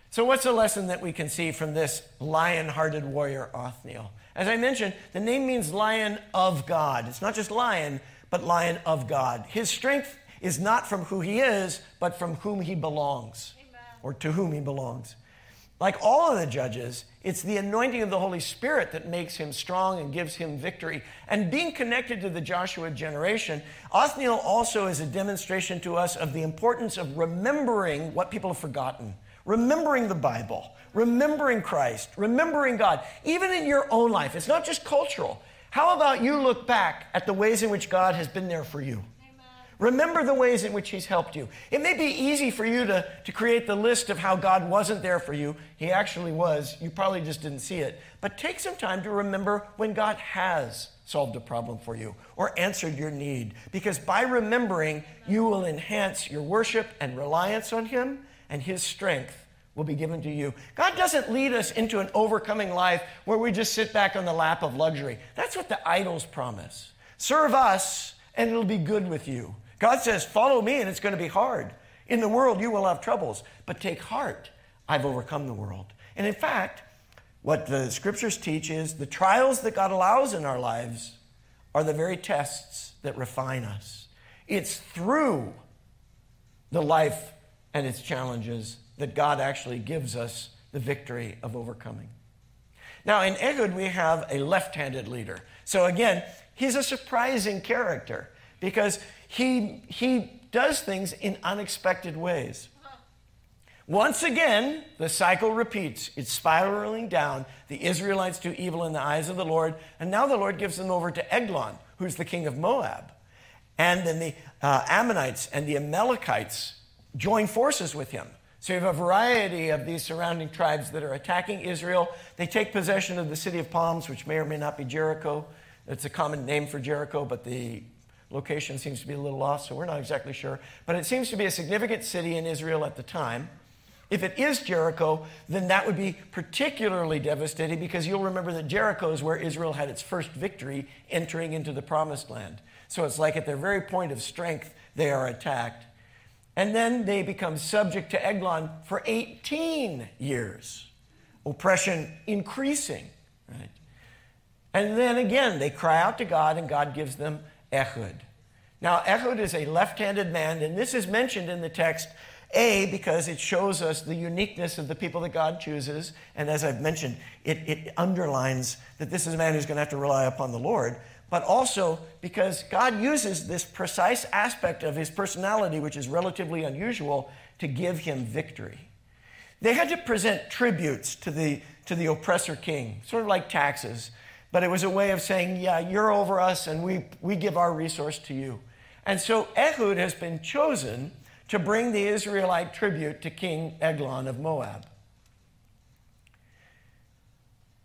A: So, what's the lesson that we can see from this lion hearted warrior, Othniel? As I mentioned, the name means lion of God. It's not just lion, but lion of God. His strength is not from who he is, but from whom he belongs, Amen. or to whom he belongs. Like all of the judges, it's the anointing of the Holy Spirit that makes him strong and gives him victory. And being connected to the Joshua generation, Othniel also is a demonstration to us of the importance of remembering what people have forgotten, remembering the Bible, remembering Christ, remembering God, even in your own life. It's not just cultural. How about you look back at the ways in which God has been there for you? Remember the ways in which He's helped you. It may be easy for you to, to create the list of how God wasn't there for you. He actually was. You probably just didn't see it. But take some time to remember when God has solved a problem for you or answered your need. Because by remembering, you will enhance your worship and reliance on Him, and His strength will be given to you. God doesn't lead us into an overcoming life where we just sit back on the lap of luxury. That's what the idols promise. Serve us, and it'll be good with you. God says, Follow me, and it's going to be hard. In the world, you will have troubles, but take heart. I've overcome the world. And in fact, what the scriptures teach is the trials that God allows in our lives are the very tests that refine us. It's through the life and its challenges that God actually gives us the victory of overcoming. Now, in Ehud, we have a left handed leader. So, again, he's a surprising character because he, he does things in unexpected ways. Once again, the cycle repeats. It's spiraling down. The Israelites do evil in the eyes of the Lord, and now the Lord gives them over to Eglon, who's the king of Moab. And then the uh, Ammonites and the Amalekites join forces with him. So you have a variety of these surrounding tribes that are attacking Israel. They take possession of the city of Palms, which may or may not be Jericho. It's a common name for Jericho, but the location seems to be a little lost, so we're not exactly sure. But it seems to be a significant city in Israel at the time. If it is Jericho, then that would be particularly devastating because you'll remember that Jericho is where Israel had its first victory entering into the promised land. So it's like at their very point of strength, they are attacked. And then they become subject to Eglon for 18 years, oppression increasing. Right? And then again, they cry out to God, and God gives them Ehud. Now, Ehud is a left handed man, and this is mentioned in the text a, because it shows us the uniqueness of the people that God chooses. And as I've mentioned, it, it underlines that this is a man who's going to have to rely upon the Lord. But also because God uses this precise aspect of his personality, which is relatively unusual, to give him victory. They had to present tributes to the, to the oppressor king, sort of like taxes. But it was a way of saying, yeah, you're over us and we, we give our resource to you. And so Ehud has been chosen to bring the Israelite tribute to King Eglon of Moab.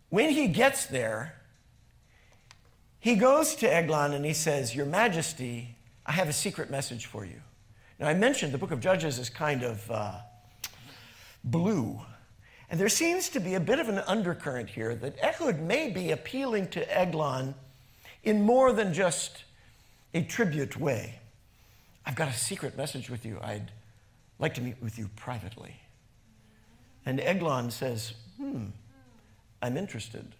A: When he gets there, he goes to Eglon and he says, Your Majesty, I have a secret message for you. Now, I mentioned the book of Judges is kind of uh, blue. And there seems to be a bit of an undercurrent here that Ehud may be appealing to Eglon in more than just a tribute way. I've got a secret message with you. I'd like to meet with you privately. And Eglon says, Hmm, I'm interested.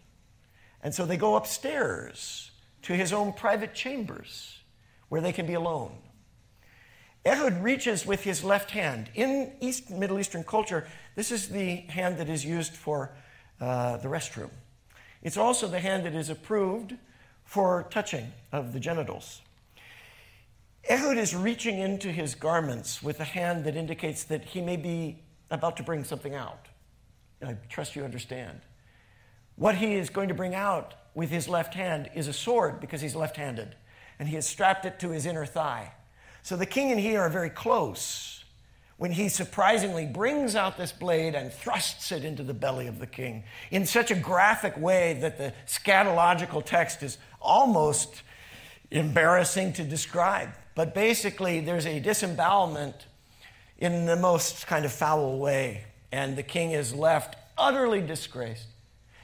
A: And so they go upstairs to his own private chambers where they can be alone. Ehud reaches with his left hand. In East Middle Eastern culture, this is the hand that is used for uh, the restroom. It's also the hand that is approved for touching of the genitals. Ehud is reaching into his garments with a hand that indicates that he may be about to bring something out. I trust you understand. What he is going to bring out with his left hand is a sword because he's left handed, and he has strapped it to his inner thigh. So the king and he are very close when he surprisingly brings out this blade and thrusts it into the belly of the king in such a graphic way that the scatological text is almost embarrassing to describe. But basically, there's a disembowelment in the most kind of foul way, and the king is left utterly disgraced.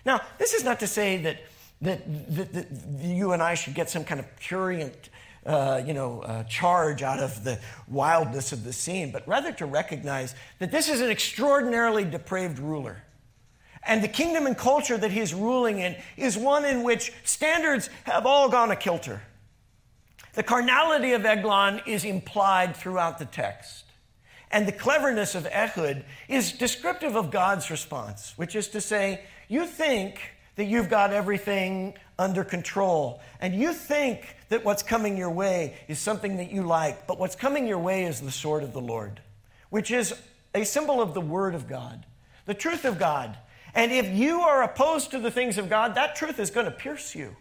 A: Now, this is not to say that, that, that, that you and I should get some kind of prurient, uh, you know, uh, charge out of the wildness of the scene, but rather to recognize that this is an extraordinarily depraved ruler. And the kingdom and culture that he's ruling in is one in which standards have all gone a kilter. The carnality of Eglon is implied throughout the text. And the cleverness of Ehud is descriptive of God's response, which is to say, you think that you've got everything under control, and you think that what's coming your way is something that you like, but what's coming your way is the sword of the Lord, which is a symbol of the Word of God, the truth of God. And if you are opposed to the things of God, that truth is going to pierce you.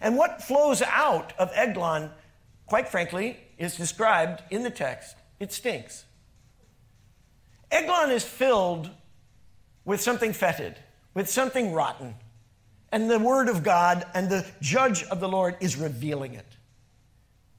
A: And what flows out of Eglon quite frankly, is described in the text. It stinks. Eglon is filled with something fetid, with something rotten. And the word of God and the judge of the Lord is revealing it.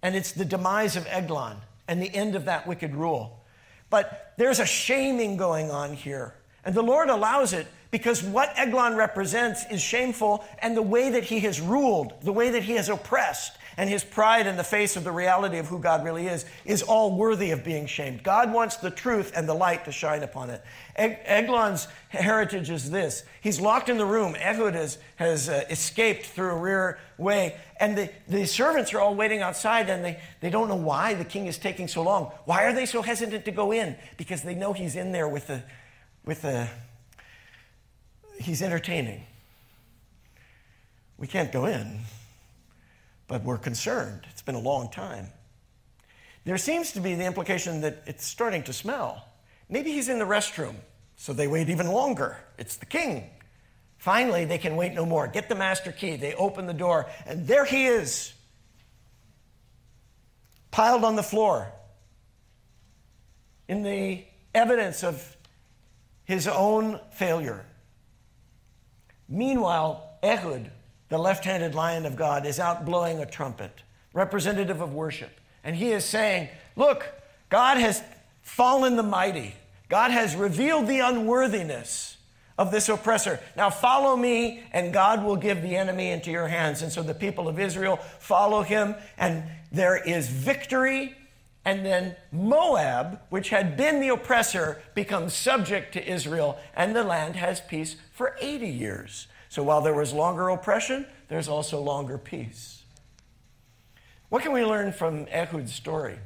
A: And it's the demise of Eglon and the end of that wicked rule. But there's a shaming going on here. And the Lord allows it because what Eglon represents is shameful, and the way that he has ruled, the way that he has oppressed, and his pride in the face of the reality of who God really is, is all worthy of being shamed. God wants the truth and the light to shine upon it. Eglon's heritage is this he's locked in the room. Ehud has, has uh, escaped through a rear way, and the, the servants are all waiting outside, and they, they don't know why the king is taking so long. Why are they so hesitant to go in? Because they know he's in there with the, with the he's entertaining. We can't go in, but we're concerned. It's been a long time. There seems to be the implication that it's starting to smell. Maybe he's in the restroom, so they wait even longer. It's the king. Finally, they can wait no more. Get the master key. They open the door, and there he is, piled on the floor in the evidence of his own failure. Meanwhile, Ehud, the left handed lion of God, is out blowing a trumpet, representative of worship. And he is saying, Look, God has fallen the mighty, God has revealed the unworthiness of this oppressor. Now follow me, and God will give the enemy into your hands. And so the people of Israel follow him, and there is victory. And then Moab, which had been the oppressor, becomes subject to Israel, and the land has peace for 80 years. So while there was longer oppression, there's also longer peace. What can we learn from Ehud's story?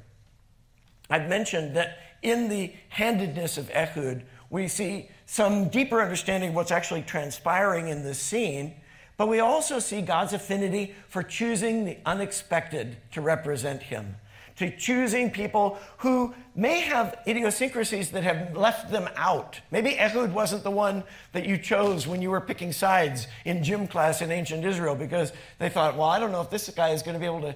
A: I've mentioned that in the handedness of Ehud, we see some deeper understanding of what's actually transpiring in this scene, but we also see God's affinity for choosing the unexpected to represent him, to choosing people who may have idiosyncrasies that have left them out. Maybe Ehud wasn't the one that you chose when you were picking sides in gym class in ancient Israel because they thought, well, I don't know if this guy is going to be able to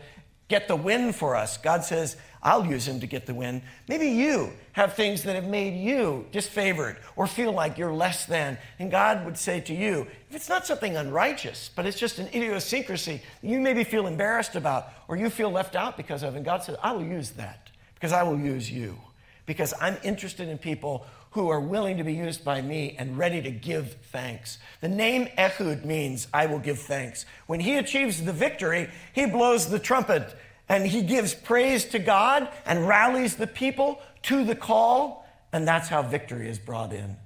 A: get the win for us. God says, I'll use him to get the win. Maybe you have things that have made you disfavored or feel like you're less than. And God would say to you, if it's not something unrighteous, but it's just an idiosyncrasy you maybe feel embarrassed about or you feel left out because of, and God says, I will use that because I will use you. Because I'm interested in people who are willing to be used by me and ready to give thanks. The name Ehud means I will give thanks. When he achieves the victory, he blows the trumpet and he gives praise to God and rallies the people to the call, and that's how victory is brought in.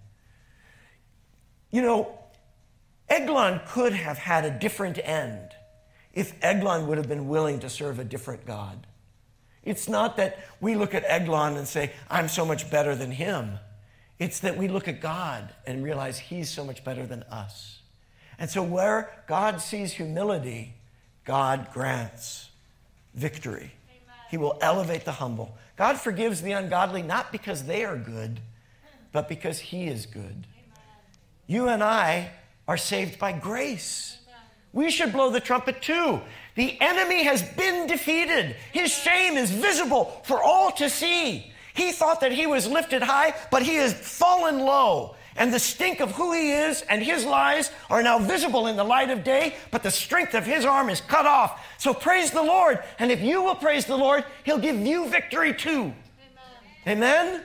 A: You know, Eglon could have had a different end if Eglon would have been willing to serve a different God. It's not that we look at Eglon and say, I'm so much better than him. It's that we look at God and realize He's so much better than us. And so, where God sees humility, God grants victory. Amen. He will elevate the humble. God forgives the ungodly not because they are good, but because He is good. Amen. You and I are saved by grace. Amen. We should blow the trumpet too. The enemy has been defeated, his shame is visible for all to see. He thought that he was lifted high, but he has fallen low. And the stink of who he is and his lies are now visible in the light of day, but the strength of his arm is cut off. So praise the Lord. And if you will praise the Lord, he'll give you victory too. Amen? Amen? Amen.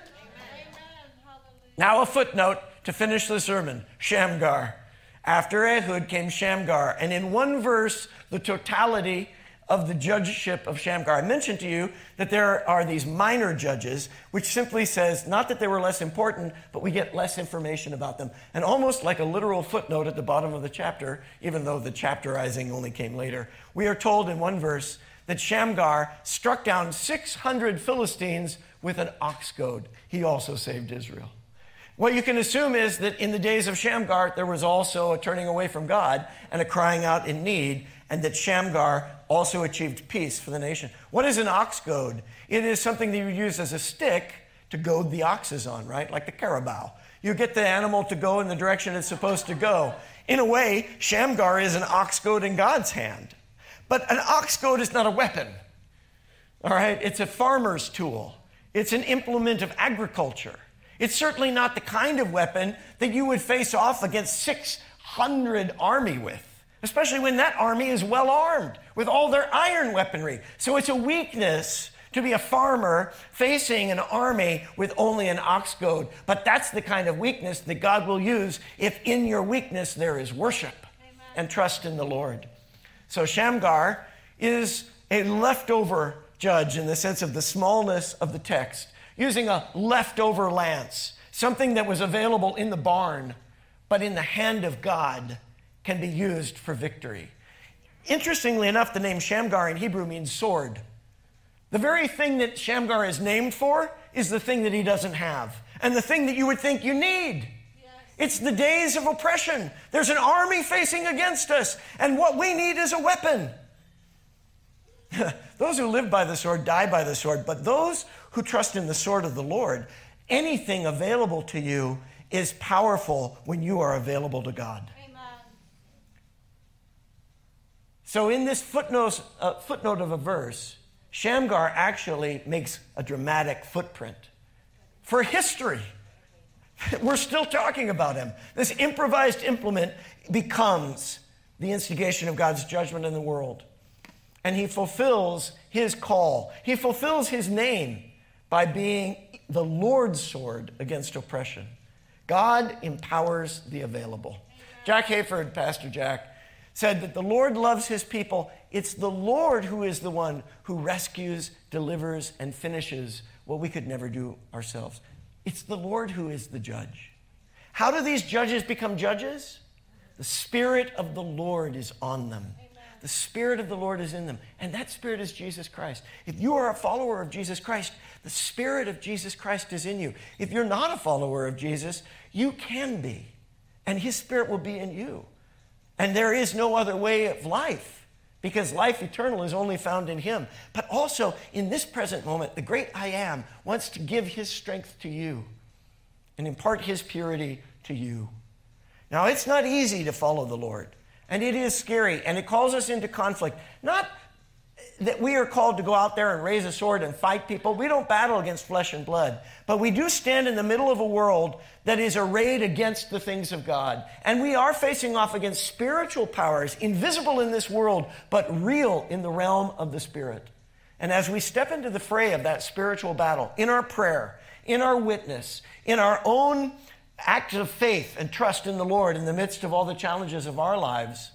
A: Now, a footnote to finish the sermon Shamgar. After Ehud came Shamgar. And in one verse, the totality of the judgeship of Shamgar. I mentioned to you that there are these minor judges, which simply says not that they were less important, but we get less information about them. And almost like a literal footnote at the bottom of the chapter, even though the chapterizing only came later, we are told in one verse that Shamgar struck down 600 Philistines with an ox goad. He also saved Israel. What you can assume is that in the days of Shamgar, there was also a turning away from God and a crying out in need, and that Shamgar also achieved peace for the nation. What is an ox goad? It is something that you use as a stick to goad the oxes on, right? Like the carabao. You get the animal to go in the direction it's supposed to go. In a way, Shamgar is an ox goad in God's hand. But an ox goad is not a weapon, all right? It's a farmer's tool, it's an implement of agriculture. It's certainly not the kind of weapon that you would face off against 600 army with especially when that army is well armed with all their iron weaponry. So it's a weakness to be a farmer facing an army with only an ox goad. But that's the kind of weakness that God will use if in your weakness there is worship Amen. and trust in the Lord. So Shamgar is a leftover judge in the sense of the smallness of the text, using a leftover lance, something that was available in the barn, but in the hand of God can be used for victory. Interestingly enough, the name Shamgar in Hebrew means sword. The very thing that Shamgar is named for is the thing that he doesn't have, and the thing that you would think you need. Yes. It's the days of oppression. There's an army facing against us, and what we need is a weapon. <laughs> those who live by the sword die by the sword, but those who trust in the sword of the Lord, anything available to you is powerful when you are available to God. Amen. So, in this footnote, uh, footnote of a verse, Shamgar actually makes a dramatic footprint for history. <laughs> We're still talking about him. This improvised implement becomes the instigation of God's judgment in the world. And he fulfills his call, he fulfills his name by being the Lord's sword against oppression. God empowers the available. Jack Hayford, Pastor Jack, said that the Lord loves his people. It's the Lord who is the one who rescues, delivers, and finishes what we could never do ourselves. It's the Lord who is the judge. How do these judges become judges? The Spirit of the Lord is on them. Amen. The Spirit of the Lord is in them. And that Spirit is Jesus Christ. If you are a follower of Jesus Christ, the Spirit of Jesus Christ is in you. If you're not a follower of Jesus, you can be. And His Spirit will be in you. And there is no other way of life because life eternal is only found in Him. But also, in this present moment, the great I am wants to give His strength to you and impart His purity to you. Now, it's not easy to follow the Lord, and it is scary, and it calls us into conflict, not that we are called to go out there and raise a sword and fight people. We don't battle against flesh and blood. But we do stand in the middle of a world that is arrayed against the things of God. And we are facing off against spiritual powers, invisible in this world, but real in the realm of the Spirit. And as we step into the fray of that spiritual battle, in our prayer, in our witness, in our own acts of faith and trust in the Lord in the midst of all the challenges of our lives,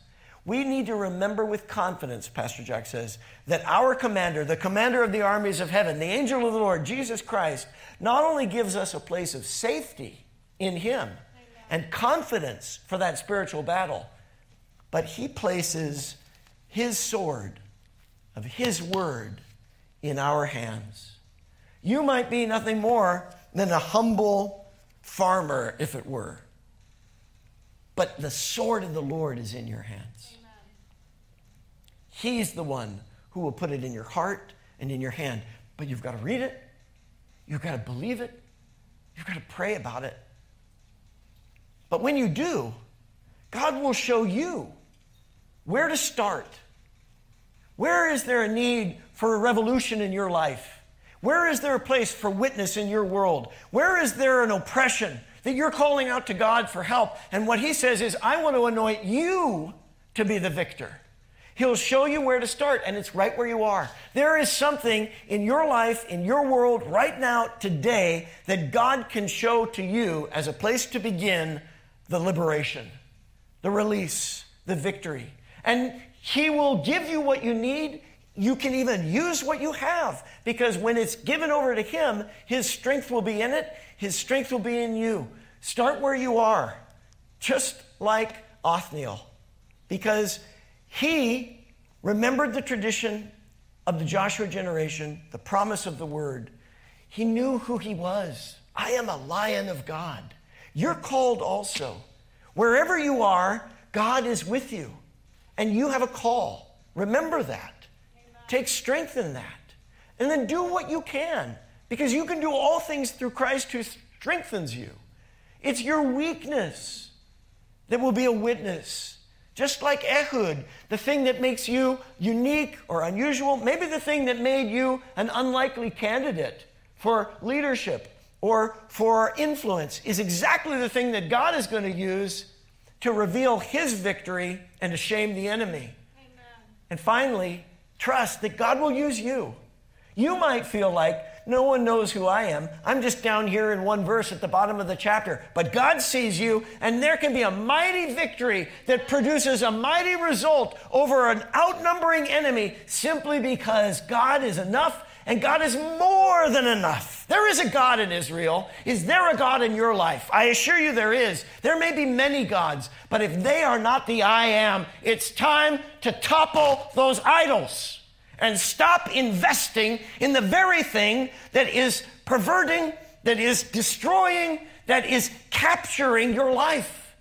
A: we need to remember with confidence, Pastor Jack says, that our commander, the commander of the armies of heaven, the angel of the Lord, Jesus Christ, not only gives us a place of safety in Him and confidence for that spiritual battle, but He places His sword of His word in our hands. You might be nothing more than a humble farmer, if it were, but the sword of the Lord is in your hands. He's the one who will put it in your heart and in your hand. But you've got to read it, you've got to believe it, you've got to pray about it. But when you do, God will show you where to start. Where is there a need for a revolution in your life? Where is there a place for witness in your world? Where is there an oppression that you're calling out to God for help? And what He says is, I want to anoint you to be the victor. He'll show you where to start, and it's right where you are. There is something in your life, in your world, right now, today, that God can show to you as a place to begin the liberation, the release, the victory. And He will give you what you need. You can even use what you have because when it's given over to Him, His strength will be in it, His strength will be in you. Start where you are, just like Othniel, because he remembered the tradition of the Joshua generation, the promise of the word. He knew who he was. I am a lion of God. You're called also. Wherever you are, God is with you, and you have a call. Remember that. Amen. Take strength in that. And then do what you can, because you can do all things through Christ who strengthens you. It's your weakness that will be a witness just like Ehud, the thing that makes you unique or unusual, maybe the thing that made you an unlikely candidate for leadership or for influence is exactly the thing that God is going to use to reveal his victory and to shame the enemy. Amen. And finally, trust that God will use you. You might feel like no one knows who I am. I'm just down here in one verse at the bottom of the chapter. But God sees you, and there can be a mighty victory that produces a mighty result over an outnumbering enemy simply because God is enough and God is more than enough. There is a God in Israel. Is there a God in your life? I assure you there is. There may be many gods, but if they are not the I am, it's time to topple those idols and stop investing in the very thing that is perverting, that is destroying, that is capturing your life.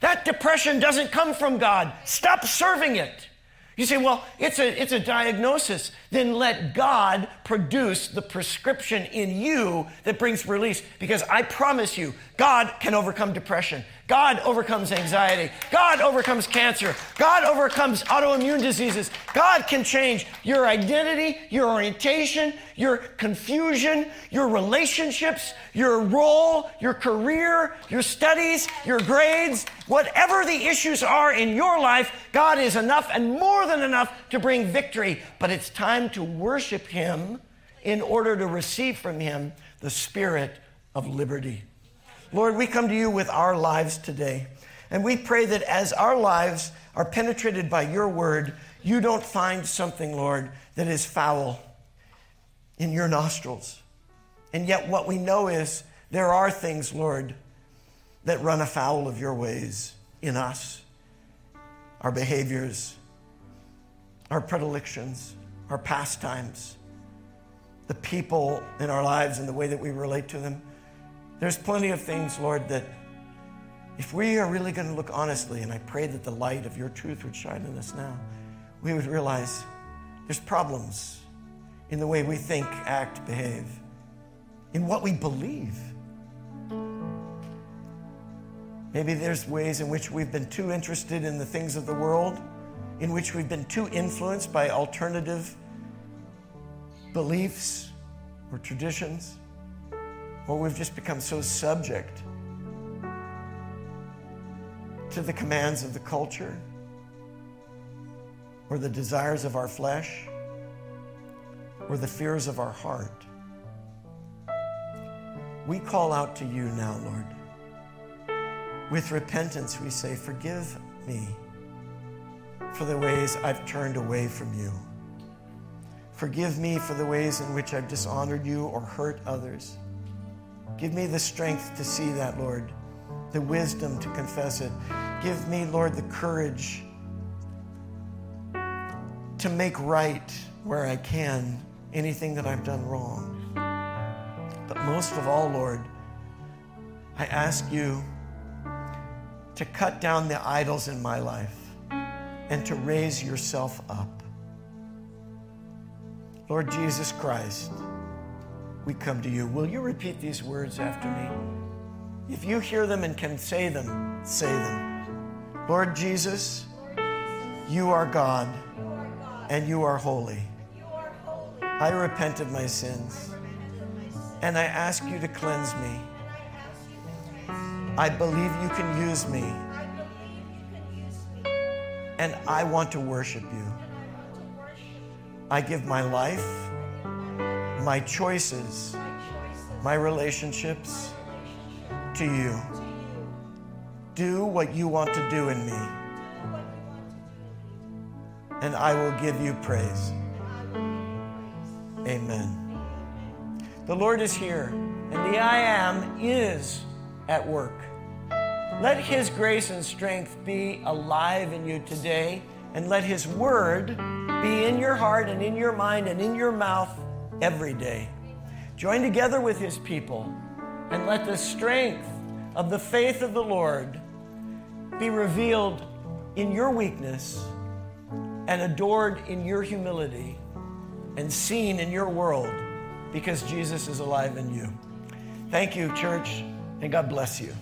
A: That depression doesn't come from God. Stop serving it. You say, well, it's a, it's a diagnosis. Then let God produce the prescription in you that brings release. Because I promise you, God can overcome depression. God overcomes anxiety. God overcomes cancer. God overcomes autoimmune diseases. God can change your identity, your orientation, your confusion, your relationships, your role, your career, your studies, your grades. Whatever the issues are in your life, God is enough and more than enough to bring victory. But it's time to worship Him in order to receive from Him the spirit of liberty. Lord, we come to you with our lives today. And we pray that as our lives are penetrated by your word, you don't find something, Lord, that is foul in your nostrils. And yet, what we know is there are things, Lord, that run afoul of your ways in us, our behaviors, our predilections, our pastimes, the people in our lives and the way that we relate to them. There's plenty of things, Lord, that if we are really going to look honestly, and I pray that the light of your truth would shine in us now, we would realize there's problems in the way we think, act, behave, in what we believe. Maybe there's ways in which we've been too interested in the things of the world, in which we've been too influenced by alternative beliefs or traditions. Or we've just become so subject to the commands of the culture or the desires of our flesh or the fears of our heart. We call out to you now, Lord. With repentance, we say, Forgive me for the ways I've turned away from you. Forgive me for the ways in which I've dishonored you or hurt others. Give me the strength to see that, Lord, the wisdom to confess it. Give me, Lord, the courage to make right where I can anything that I've done wrong. But most of all, Lord, I ask you to cut down the idols in my life and to raise yourself up. Lord Jesus Christ we come to you. Will you repeat these words after me? If you hear them and can say them, say them. Lord Jesus, you are God and you are holy. I repent of my sins and I ask you to cleanse me. I believe you can use me and I want to worship you. I give my life my choices, my relationships to you. Do what you want to do in me, and I will give you praise. Amen. The Lord is here, and the I am is at work. Let His grace and strength be alive in you today, and let His word be in your heart and in your mind and in your mouth every day. Join together with his people and let the strength of the faith of the Lord be revealed in your weakness and adored in your humility and seen in your world because Jesus is alive in you. Thank you, church, and God bless you.